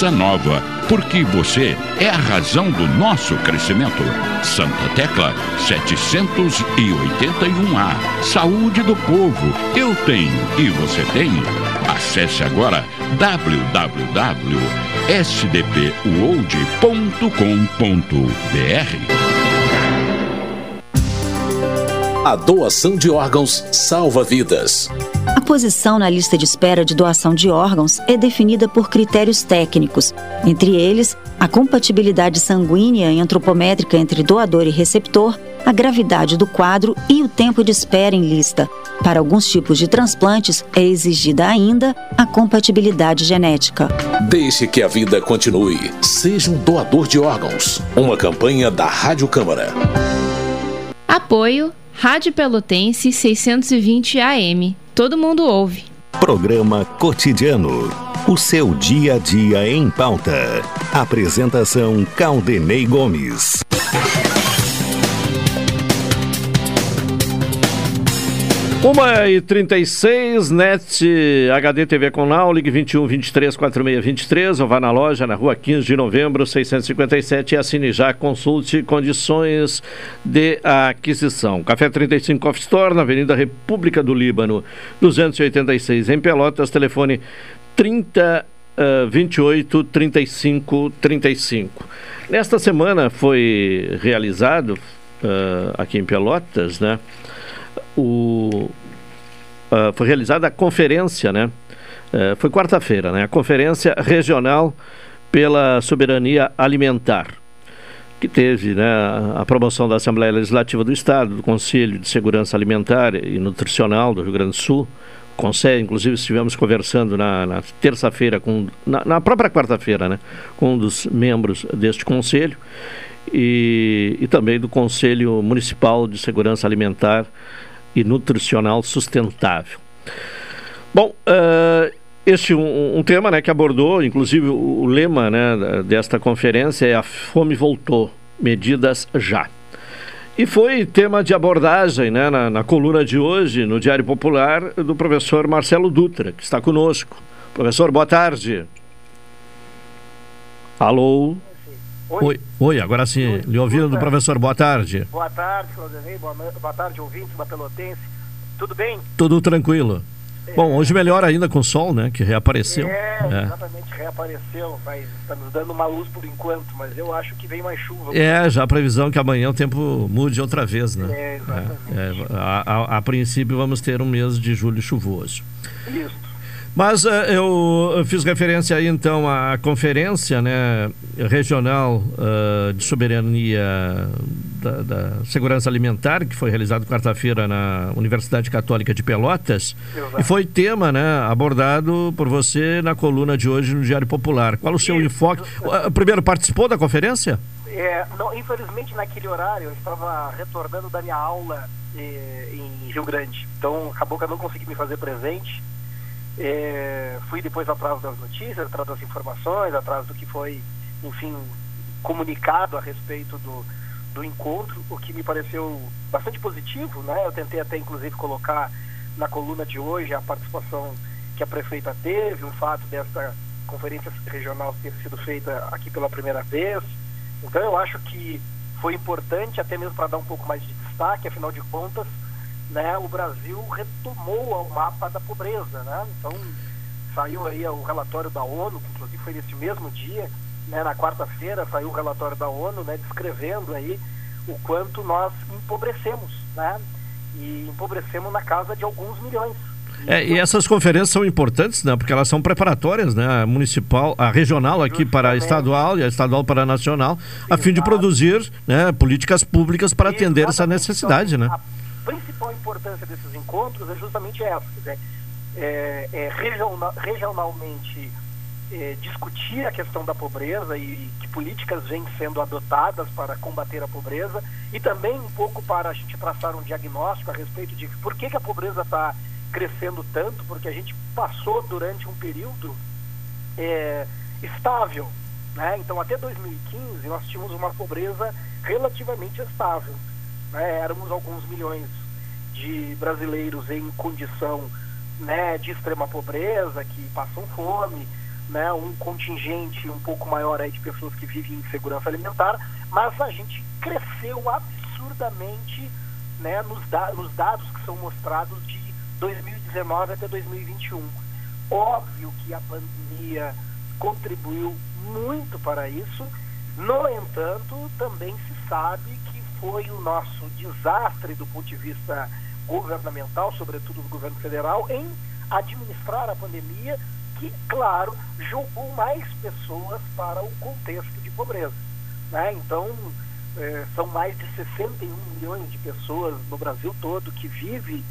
[SPEAKER 8] nova, porque você é a razão do nosso crescimento. Santa Tecla 781A. Saúde do povo, eu tenho e você tem. Acesse agora www.sdpuold.com.br.
[SPEAKER 19] A doação de órgãos salva vidas.
[SPEAKER 20] A posição na lista de espera de doação de órgãos é definida por critérios técnicos, entre eles a compatibilidade sanguínea e antropométrica entre doador e receptor, a gravidade do quadro e o tempo de espera em lista. Para alguns tipos de transplantes é exigida ainda a compatibilidade genética.
[SPEAKER 19] Deixe que a vida continue. Seja um doador de órgãos. Uma campanha da Rádio Câmara.
[SPEAKER 17] Apoio Rádio Pelotense 620 AM. Todo mundo ouve.
[SPEAKER 12] Programa Cotidiano. O seu dia a dia em pauta. Apresentação Caldenei Gomes.
[SPEAKER 1] Uma e 36, NET HD TV com Now, ligue 21 23 46 23, ou vá na loja na rua 15 de novembro, 657 e assine já, consulte condições de aquisição. Café 35 Off Store, na Avenida República do Líbano, 286 em Pelotas, telefone 30 uh, 28 35 35. Nesta semana foi realizado uh, aqui em Pelotas, né? O, uh, foi realizada a conferência, né? Uh, foi quarta-feira, né? A conferência regional pela soberania alimentar, que teve né, a promoção da Assembleia Legislativa do Estado, do Conselho de Segurança Alimentar e Nutricional do Rio Grande do Sul, Conselho, inclusive estivemos conversando na, na terça-feira, com na, na própria quarta-feira, né, com um dos membros deste conselho e, e também do Conselho Municipal de Segurança Alimentar e nutricional sustentável. Bom, uh, este um, um, tema né, que abordou, inclusive o, o, lema né, desta conferência é a fome voltou, medidas já. E foi tema de abordagem né, na, na coluna de hoje, no Diário Popular, do professor Marcelo Dutra, que está conosco. Professor, boa tarde. Alô?
[SPEAKER 21] Oi.
[SPEAKER 1] Oi, Oi agora sim, lhe ouvindo do professor, boa tarde.
[SPEAKER 21] Boa tarde, Claudinei, boa, boa tarde, ouvintes da Pelotense. Tudo bem?
[SPEAKER 1] Tudo tranquilo. Bom, hoje melhor ainda com o sol, né? Que reapareceu.
[SPEAKER 13] É,
[SPEAKER 1] É.
[SPEAKER 13] exatamente, reapareceu, mas está nos dando uma luz por enquanto, mas eu acho que vem mais chuva.
[SPEAKER 1] É, já a previsão que amanhã o tempo mude outra vez, né?
[SPEAKER 13] É, exatamente.
[SPEAKER 1] É, é, a, a- a princípio vamos ter um mês de julho chuvoso.
[SPEAKER 13] Isso.
[SPEAKER 1] Mas eh, eu fiz referência aí então à conferência né, regional eh, de soberania da, da segurança alimentar que foi realizada quarta-feira na Universidade Católica de Pelotas e foi tema né, abordado por você na coluna de hoje no Diário Popular. Qual o seu enfoque? Eh, Primeiro participou da conferência?
[SPEAKER 13] É, não, infelizmente naquele horário eu estava retornando da minha aula eh, em Rio Grande, então acabou que eu não consegui me fazer presente. É, fui depois atrás das notícias, atrás das informações, atrás do que foi, enfim, comunicado a respeito do, do encontro, o que me pareceu bastante positivo, né? Eu tentei até inclusive colocar na coluna de hoje a participação que a prefeita teve, o fato desta conferência regional ter sido feita aqui pela primeira vez. Então eu acho que foi importante até mesmo para dar um pouco mais de destaque, afinal de contas, né, o Brasil retomou o mapa da pobreza, né? Então saiu aí o relatório da ONU, que inclusive foi nesse mesmo dia, né, na quarta-feira saiu o relatório da ONU, né, descrevendo aí o quanto nós empobrecemos, né? E empobrecemos na casa de alguns milhões.
[SPEAKER 1] É, e essas conferências são importantes, né? Porque elas são preparatórias, né? A municipal, a regional aqui para a estadual e a estadual para a nacional, a fim de produzir né, políticas públicas para atender essa necessidade, né?
[SPEAKER 13] A principal importância desses encontros é justamente essa, dizer, é, é regional- regionalmente é, discutir a questão da pobreza e que políticas vêm sendo adotadas para combater a pobreza e também um pouco para a gente traçar um diagnóstico a respeito de por que, que a pobreza está crescendo tanto, porque a gente passou durante um período é, estável. Né? Então, até 2015, nós tínhamos uma pobreza relativamente estável. Né? Éramos alguns milhões de brasileiros em condição né, de extrema pobreza, que passam fome, né, um contingente um pouco maior aí de pessoas que vivem em insegurança alimentar, mas a gente cresceu absurdamente né, nos, da- nos dados que são mostrados de 2019 até 2021. Óbvio que a pandemia contribuiu muito para isso, no entanto, também se sabe que foi o nosso desastre do ponto de vista governamental, sobretudo do governo federal, em administrar a pandemia, que, claro, jogou mais pessoas para o contexto de pobreza. né? Então, eh, são mais de 61 milhões de pessoas no Brasil todo que vivem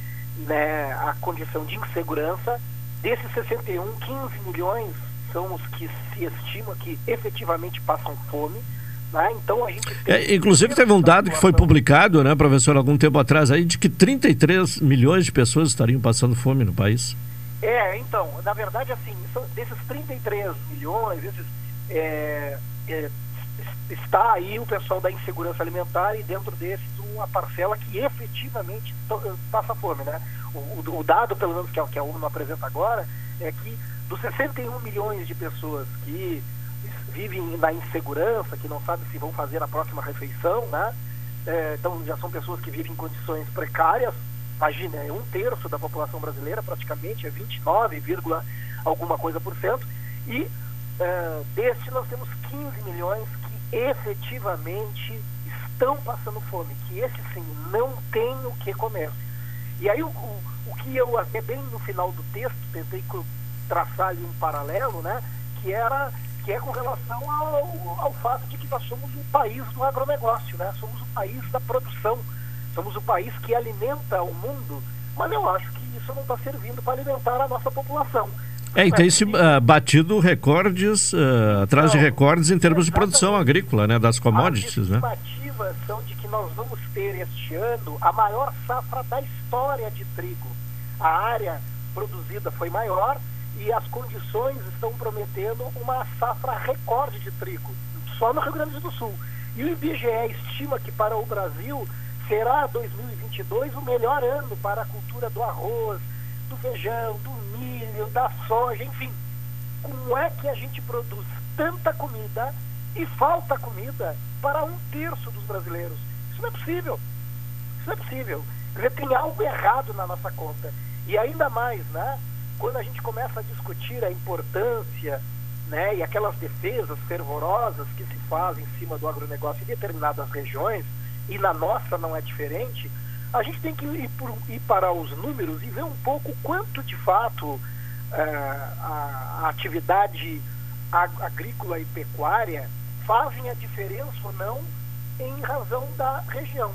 [SPEAKER 13] né, a condição de insegurança. Desses 61, 15 milhões são os que se estima que efetivamente passam fome. Né? Então a gente
[SPEAKER 1] É, inclusive teve um dado que foi publicado, né, professor, algum tempo atrás aí, de que 33 milhões de pessoas estariam passando fome no país.
[SPEAKER 13] É, então, na verdade, assim, desses 33 milhões, esses, é, é, es- está aí o pessoal da insegurança alimentar e dentro desses uma parcela que efetivamente to- passa fome, né? O, o- o dado, pelo menos, que a, que a ONU apresenta agora, é que dos 61 milhões de pessoas que vivem na insegurança, que não sabem se vão fazer a próxima refeição, né? É, então já são pessoas que vivem em condições precárias, imagina, é um terço da população brasileira praticamente, é 29, vírgula alguma coisa por cento, e é, deste nós temos 15 milhões que efetivamente estão passando fome, que esse sim não tem o que comer. E aí o, o, o que eu até bem no final do texto tentei traçar ali um paralelo, né, que era que é com relação ao, ao fato de que nós somos o país do agronegócio, né? Somos o país da produção, somos o país que alimenta o mundo, mas eu acho que isso não está servindo para alimentar a nossa população.
[SPEAKER 1] É, e tem se ah, batido recordes, ah, atrás de recordes em termos de produção agrícola, né, das commodities, né?
[SPEAKER 13] estimativas são de que nós vamos ter este ano a maior safra da história de trigo. A área produzida foi maior e as condições estão prometendo uma safra recorde de trigo, só no Rio Grande do Sul. E o IBGE estima que para o Brasil será 2022 o melhor ano para a cultura do arroz, do feijão, do milho, da soja, enfim. Como é que a gente produz tanta comida e falta comida para um terço dos brasileiros? Isso não é possível. Isso não é possível. Quer dizer, tem algo errado na nossa conta.
[SPEAKER 21] E ainda mais, né? Quando a gente começa a discutir a importância né, e aquelas defesas fervorosas que se fazem em cima do agronegócio em determinadas regiões, e na nossa não é diferente, a gente tem que ir, por, ir para os números e ver um pouco quanto de fato eh, a, a atividade ag- agrícola e pecuária fazem a diferença ou não em razão da região.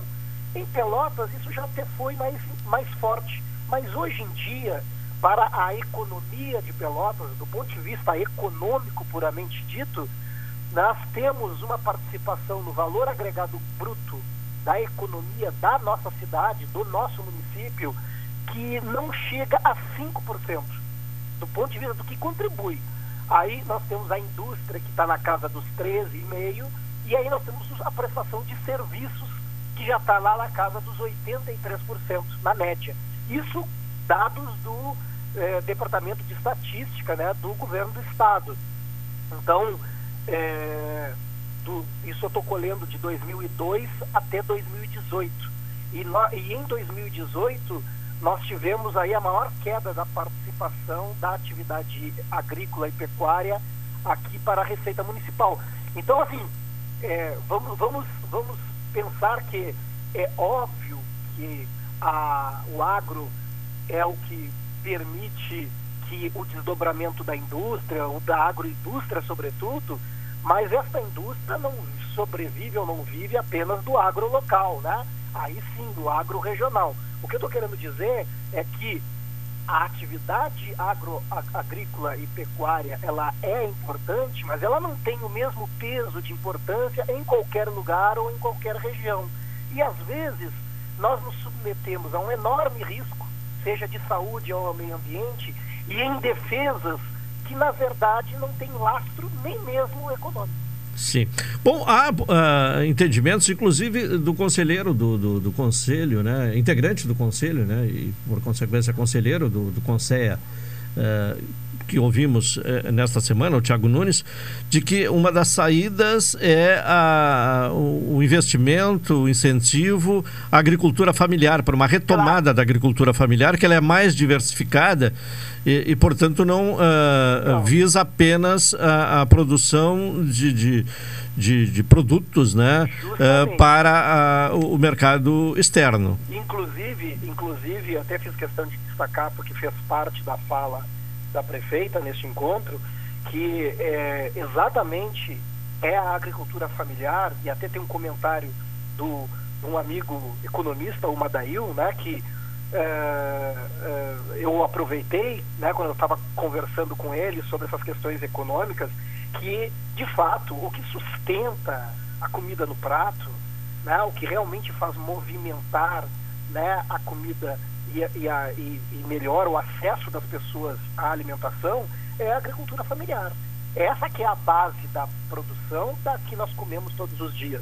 [SPEAKER 21] Em Pelotas isso já até foi mais, mais forte, mas hoje em dia, para a economia de Pelotas, do ponto de vista econômico puramente dito, nós temos uma participação no valor agregado bruto da economia da nossa cidade, do nosso município, que não chega a 5%, do ponto de vista do que contribui. Aí nós temos a indústria que está na casa dos 13,5%, e aí nós temos a prestação de serviços que já está lá na casa dos 83%, na média. Isso dados do eh, Departamento de Estatística né, do Governo do Estado. Então, eh, do- isso eu estou colhendo de 2002 até 2018. E, nó- e em 2018 nós tivemos aí a maior queda da participação da atividade agrícola e pecuária aqui para a Receita Municipal. Então, assim, é, vamos, vamos, vamos pensar que é óbvio que a, o agro é o que permite que o desdobramento da indústria, ou da agroindústria sobretudo, mas essa indústria não sobrevive ou não vive apenas do agro local, né? Aí sim, do agro regional. O que eu estou querendo dizer é que a atividade agro, a- agrícola e pecuária ela é importante, mas ela não tem o mesmo peso de importância em qualquer lugar ou em qualquer região. E às vezes nós nos submetemos a um enorme risco, seja de saúde ou ao meio ambiente, e em defesas que na verdade não tem lastro nem mesmo econômico.
[SPEAKER 1] Sim. Bom, há ah, entendimentos, inclusive, do conselheiro do, do, do conselho, né? Integrante do conselho, né? E, por consequência, conselheiro do, do Conselho, eh, que ouvimos eh, nesta semana, o Tiago Nunes, de que uma das saídas é a, o, o investimento, o incentivo à agricultura familiar, para uma retomada da agricultura familiar, que ela é mais diversificada e, e, portanto, não, ah, visa apenas a, a produção de, de, de, de produtos né, ah, para ah, o mercado externo.
[SPEAKER 21] Inclusive, inclusive, até fiz questão de destacar, porque fez parte da fala da prefeita neste encontro, que é, exatamente é a agricultura familiar, e até tem um comentário do, um amigo economista, o Madail, né, que é, é, eu aproveitei, né, quando eu estava conversando com ele sobre essas questões econômicas, que, de fato, o que sustenta a comida no prato, né, o que realmente faz movimentar né, a comida e, e, a- e- e melhora o acesso das pessoas à alimentação é a agricultura familiar. Essa que é a base da produção da que nós comemos todos os dias.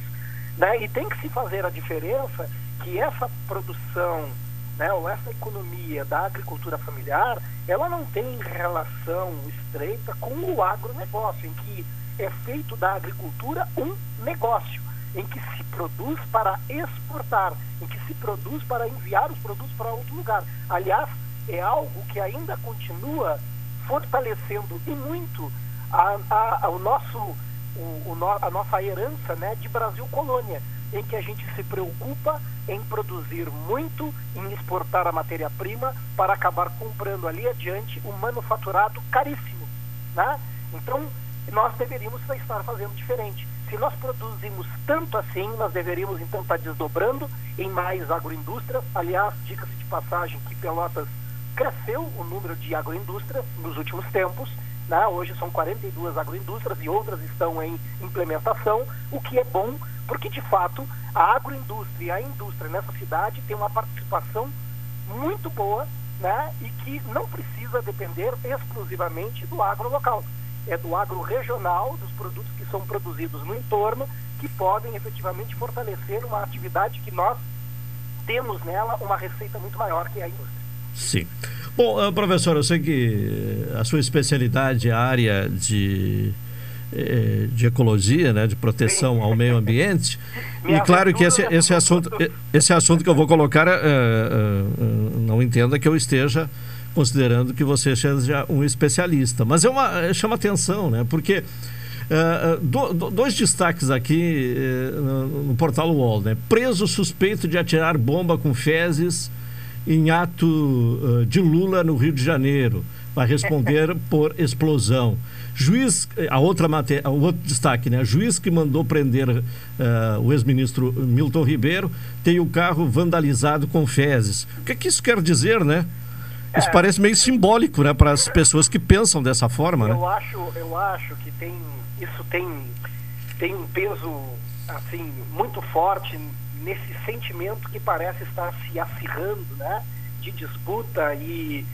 [SPEAKER 21] Né? E tem que se fazer a diferença que essa produção, né, ou essa economia da agricultura familiar, ela não tem relação estreita com o agronegócio, em que é feito da agricultura um negócio, em que se produz para exportar, em que se produz para enviar os produtos para outro lugar. Aliás, é algo que ainda continua fortalecendo e muito a, a, o nosso, o, o no- a nossa herança né, de Brasil colônia, em que a gente se preocupa em produzir muito, em exportar a matéria-prima para acabar comprando ali adiante um manufaturado caríssimo. Né? Então, nós deveríamos estar fazendo diferente. Se nós produzimos tanto assim, nós deveríamos então estar desdobrando em mais agroindústrias. Aliás, diga-se de passagem que Pelotas cresceu o número de agroindústrias nos últimos tempos. Né? Hoje são 42 agroindústrias e outras estão em implementação, o que é bom, porque de fato a agroindústria e a indústria nessa cidade tem uma participação muito boa né? e que não precisa depender exclusivamente do agro local. É do agro regional, dos produtos que são produzidos no entorno, que podem efetivamente fortalecer uma atividade que nós temos nela uma receita muito maior que é a indústria.
[SPEAKER 1] Sim. Bom, ah, professor, eu sei que a sua especialidade é a área de eh, de ecologia, né, de proteção ao meio ambiente. E claro que esse, esse, assunto, esse assunto que eu vou colocar, eh, eh, não entenda que eu esteja considerando que você seja um especialista. Mas é uma, chama atenção, né? Porque Uh, do, do, dois destaques aqui uh, no, no, portal UOL, né? Preso suspeito de atirar bomba com fezes em ato uh, de Lula no Rio de Janeiro. Vai responder por explosão. Juiz, a outra matéria, o outro destaque, né? Juiz que mandou prender o ex-ministro Milton Ribeiro tem o carro vandalizado com fezes. O que, que isso quer dizer, né? Isso é. parece meio simbólico, né, para as pessoas que pensam dessa forma,
[SPEAKER 21] eu
[SPEAKER 1] né?
[SPEAKER 21] Acho, eu acho que tem, isso tem, tem um peso assim muito forte nesse sentimento que parece estar se acirrando, né, de disputa e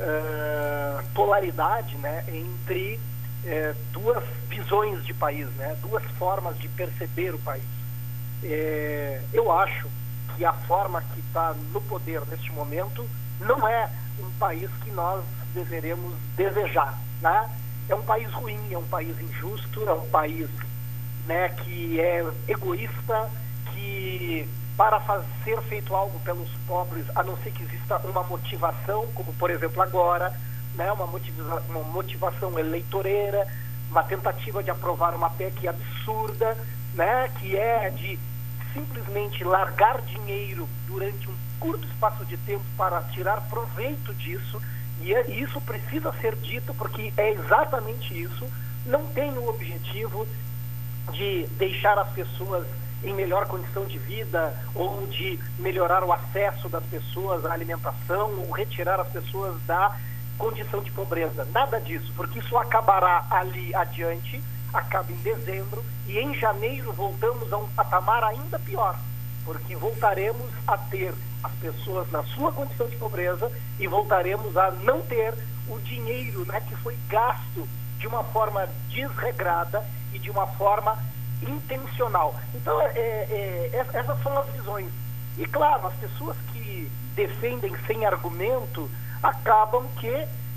[SPEAKER 21] uh, polaridade, né, entre uh, duas visões de país, né, duas formas de perceber o país. É, eu acho que a forma que está no poder neste momento não é um país que nós deveremos desejar, né? É um país ruim, é um país injusto, é um país né, que é egoísta, que para fazer, ser feito algo pelos pobres, a não ser que exista uma motivação, como por exemplo agora, né, uma, motiva uma motivação eleitoreira, uma tentativa de aprovar uma PEC absurda, né, que é de simplesmente largar dinheiro durante um curto espaço de tempo para tirar proveito disso, e é, isso precisa ser dito porque é exatamente isso. Não tem o objetivo de deixar as pessoas em melhor condição de vida ou de melhorar o acesso das pessoas à alimentação ou retirar as pessoas da condição de pobreza. Nada disso, porque isso acabará ali adiante, acaba em dezembro e em janeiro voltamos a um patamar ainda pior, porque voltaremos a ter as pessoas na sua condição de pobreza e voltaremos a não ter o dinheiro né, que foi gasto de uma forma desregrada e de uma forma intencional. Então, é, é, é essas são as visões. E, claro, as pessoas que defendem sem argumento acabam que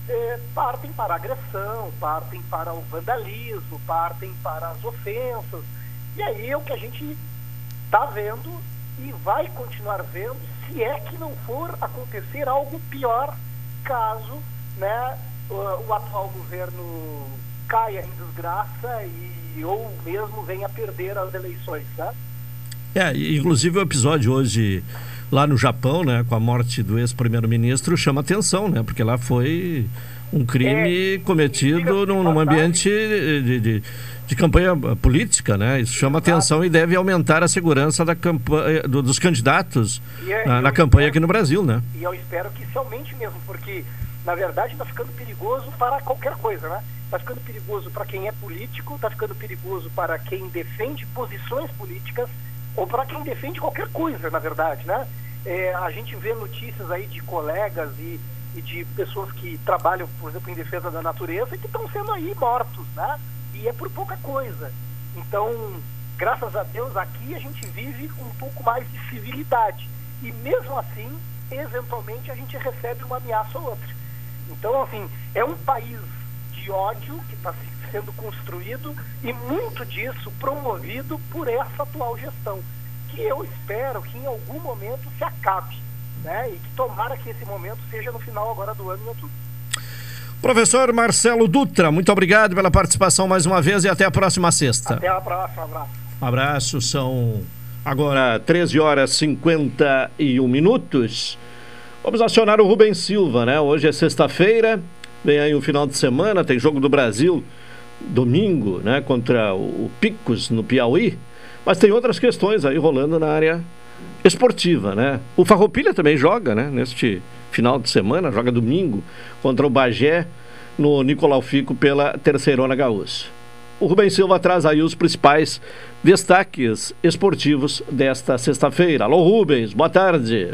[SPEAKER 21] é, partem para a agressão, partem para o vandalismo, partem para as ofensas. E aí é o que a gente está vendo e vai continuar vendo se é que não for acontecer algo pior caso né, o, o atual governo caia em desgraça e ou mesmo venha perder as eleições, tá?
[SPEAKER 1] É, inclusive o episódio hoje lá no Japão, né, com a morte do ex-primeiro-ministro, chama atenção, né, porque lá foi um crime é, cometido num, num ambiente de, de, de, campanha política, né? Isso chama Exato. atenção e deve aumentar a segurança da campanha, do, dos candidatos é, na, na campanha espero, aqui no Brasil, né?
[SPEAKER 21] E eu espero que isso aumente mesmo, porque na verdade está ficando perigoso para qualquer coisa, né? Está ficando perigoso para quem é político, está ficando perigoso para quem defende posições políticas ou para quem defende qualquer coisa, na verdade, né? É, a gente vê notícias aí de colegas e e de pessoas que trabalham, por exemplo, em defesa da natureza e que estão sendo aí mortos, né? E é por pouca coisa. Então, graças a Deus, aqui a gente vive um pouco mais de civilidade. E mesmo assim, eventualmente, a gente recebe uma ameaça ou outra. Então, assim, é um país de ódio que está sendo construído e muito disso promovido por essa atual gestão, que eu espero que em algum momento se acabe né? E que tomara que esse momento seja no final agora do ano em outubro.
[SPEAKER 1] Professor Marcelo Dutra, muito obrigado pela participação mais uma vez e até a próxima sexta.
[SPEAKER 21] Até a próxima, abraço.
[SPEAKER 1] Um abraço, são agora 13 horas e 51 minutos. Vamos acionar o Rubens Silva, né? Hoje é sexta-feira, vem aí o um final de semana, tem jogo do Brasil domingo, né? Contra o Picos no Piauí. Mas tem outras questões aí rolando na área esportiva, né? O Farroupilha também joga, né? Neste final de semana, joga domingo contra o Bagé no Nicolau Fico pela Terceirona Gaúcha. O Rubens Silva traz aí os principais destaques esportivos desta sexta-feira. Alô Rubens, boa tarde.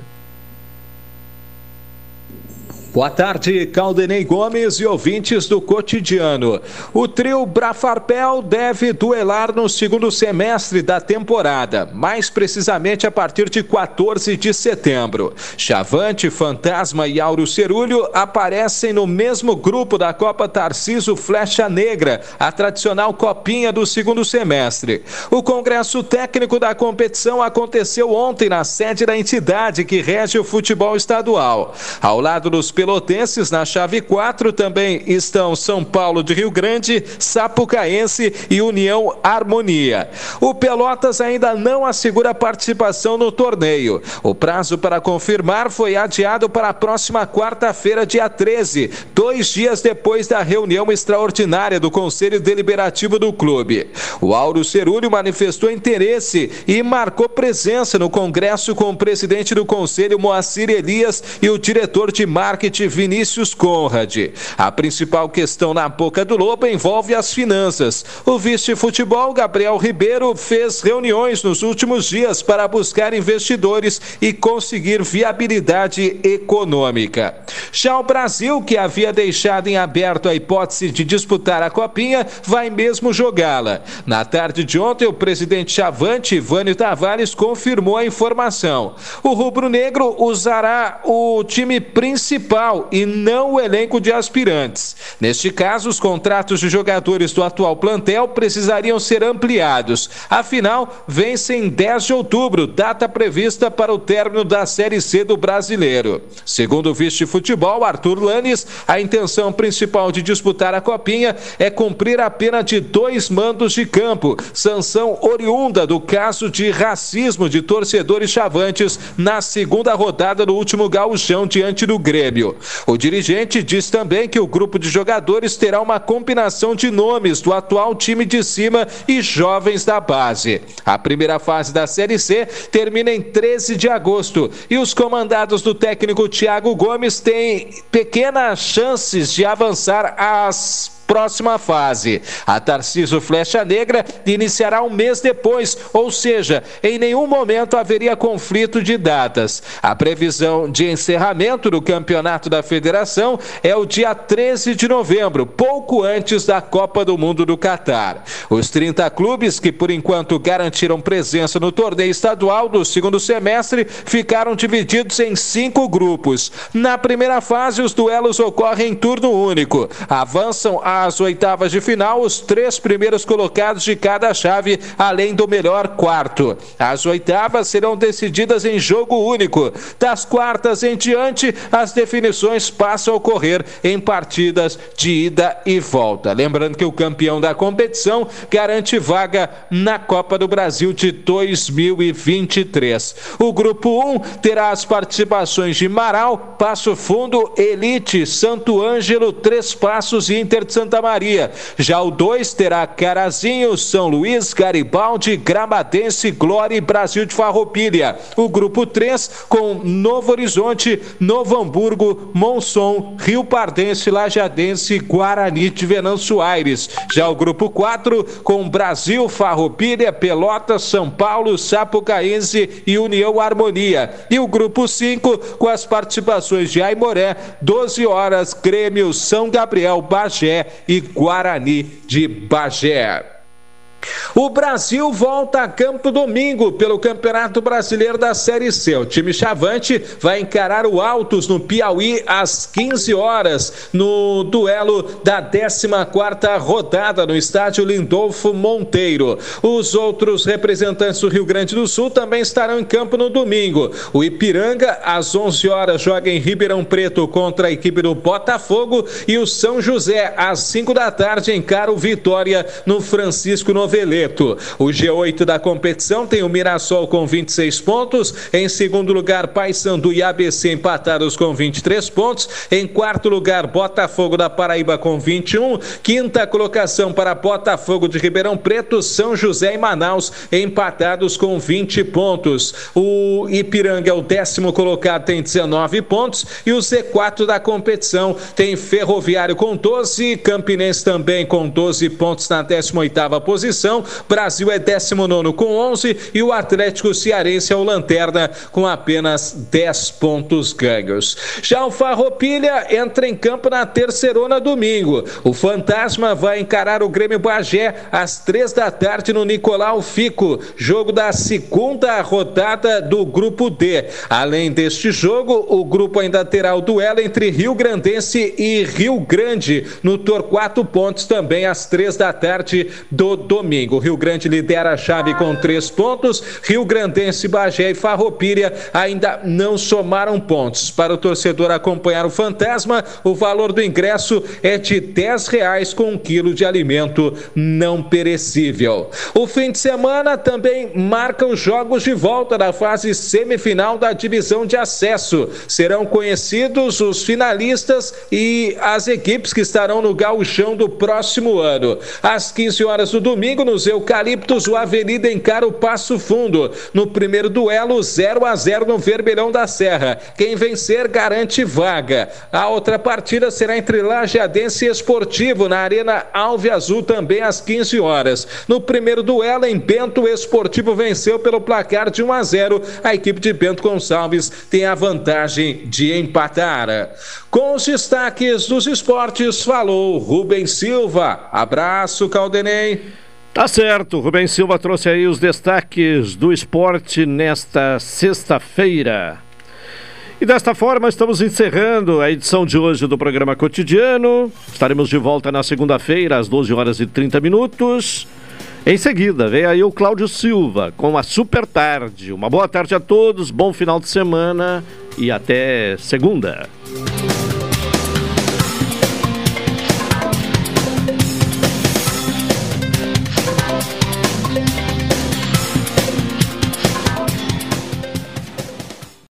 [SPEAKER 22] Boa tarde, Caldenei Gomes e ouvintes do cotidiano. O trio Brafarpel deve duelar no segundo semestre da temporada, mais precisamente a partir de 14 de setembro. Chavante, Fantasma e Auro Cerulho aparecem no mesmo grupo da Copa Tarciso Flecha Negra, a tradicional copinha do segundo semestre. O congresso técnico da competição aconteceu ontem na sede da entidade que rege o futebol estadual. Ao lado dos pelotenses na chave 4 também estão São Paulo de Rio Grande, Sapucaense e União Harmonia. O Pelotas ainda não assegura participação no torneio. O prazo para confirmar foi adiado para a próxima quarta-feira, dia 13, dois dias depois da reunião extraordinária do Conselho Deliberativo do clube. O Auro Cerúlio manifestou interesse e marcou presença no congresso com o presidente do Conselho, Moacir Elias, e o diretor de marketing Vinícius Conrad. A principal questão na boca do Lobo envolve as finanças. O vice-futebol, Gabriel Ribeiro, fez reuniões nos últimos dias para buscar investidores e conseguir viabilidade econômica. Já o Brasil, que havia deixado em aberto a hipótese de disputar a Copinha, vai mesmo jogá-la. Na tarde de ontem, o presidente Chavante, Ivânio Tavares, confirmou a informação. O rubro-negro usará o time principal e não o elenco de aspirantes. Neste caso, os contratos de jogadores do atual plantel precisariam ser ampliados. Afinal, vence em 10 de outubro, data prevista para o término da Série C do Brasileiro. Segundo o vice-futebol, Arthur Lanes, a intenção principal de disputar a Copinha é cumprir a pena de dois mandos de campo, sanção oriunda do caso de racismo de torcedores chavantes na segunda rodada do último gauchão diante do Grêmio. O dirigente diz também que o grupo de jogadores terá uma combinação de nomes do atual time de cima e jovens da base. A primeira fase da Série C termina em 13 de agosto e os comandados do técnico Thiago Gomes têm pequenas chances de avançar às próxima fase. A Tarciso Flecha Negra iniciará um mês depois, ou seja, em nenhum momento haveria conflito de datas. A previsão de encerramento do campeonato da federação é o dia 13 de novembro, pouco antes da Copa do Mundo do Catar. Os 30 clubes que por enquanto garantiram presença no torneio estadual do segundo semestre ficaram divididos em cinco grupos. Na primeira fase, os duelos ocorrem em turno único. Avançam a às oitavas de final os três primeiros colocados de cada chave, além do melhor quarto. As oitavas serão decididas em jogo único. Das quartas em diante, as definições passam a ocorrer em partidas de ida e volta. Lembrando que o campeão da competição garante vaga na Copa do Brasil de 2023. O grupo 1 terá as participações de Marau, Passo Fundo, Elite, Santo Ângelo, Três Passos e Inter de Santa Santa Maria. Já o 2 terá Carazinho, São Luís, Garibaldi, Gramadense, Glória e Brasil de Farroupilha. O grupo 3 com Novo Horizonte, Novo Hamburgo, Monson, Rio Pardense, Lajadense, Guarani de Venâncio Aires. Já o grupo 4 com Brasil, Farroupilha, Pelotas, São Paulo, Sapucaense e União Harmonia. E o grupo 5 com as participações de Aimoré, 12 horas, Grêmio, São Gabriel, Bagé e Guarani de Bagé. O Brasil volta a campo domingo pelo Campeonato Brasileiro da Série C. O time chavante vai encarar o Altos no Piauí às 15 horas no duelo da 14ª rodada no estádio Lindolfo Monteiro. Os outros representantes do Rio Grande do Sul também estarão em campo no domingo. O Ipiranga às 11 horas joga em Ribeirão Preto contra a equipe do Botafogo e o São José às 5 da tarde encara o Vitória no Francisco Noveleiro. O G8 da competição tem o Mirassol com 26 pontos. Em segundo lugar, Paysandu e ABC empatados com 23 pontos. Em quarto lugar, Botafogo da Paraíba com 21. Quinta colocação para Botafogo de Ribeirão Preto, São José e Manaus empatados com 20 pontos. O Ipiranga é o décimo colocado, tem 19 pontos. E o Z4 da competição tem Ferroviário com 12, Campinense também com 12 pontos na 18ª posição Brasil é 19 com 11 e o Atlético Cearense é o lanterna com apenas 10 pontos ganhos. Já o Farroupilha entra em campo na terceirona domingo. O Fantasma vai encarar o Grêmio Bagé às três da tarde no Nicolau Fico, jogo da segunda rodada do Grupo D. Além deste jogo, o grupo ainda terá o duelo entre Rio Grandense e Rio Grande no Torquato Pontes também às três da tarde do domingo. O Rio Grande lidera a chave com três pontos. Rio Grandense, Bagé e Farroupilha ainda não somaram pontos. Para o torcedor acompanhar o Fantasma, o valor do ingresso é de 10 reais com um quilo de alimento não perecível. O fim de semana também marca os jogos de volta da fase semifinal da divisão de acesso. Serão conhecidos os finalistas e as equipes que estarão no gauchão do próximo ano. Às 15 horas do domingo, nos Eucaliptos, o Avenida encara o Passo Fundo. No primeiro duelo, 0 a 0 no Vermelhão da Serra. Quem vencer garante vaga. A outra partida será entre Lajeadense e Esportivo, na Arena Alve Azul, também às 15 horas. No primeiro duelo, em Bento, o Esportivo venceu pelo placar de 1 a 0. A equipe de Bento Gonçalves tem a vantagem de empatar. Com os destaques dos esportes, falou Rubens Silva. Abraço, Caldenei.
[SPEAKER 1] Tá certo, Rubens Silva trouxe aí os destaques do esporte nesta sexta-feira. E desta forma estamos encerrando a edição de hoje do programa cotidiano. Estaremos de volta na segunda-feira às 12 horas e 30 minutos. Em seguida, vem aí o Cláudio Silva com a Super Tarde. Uma boa tarde a todos, bom final de semana e até segunda.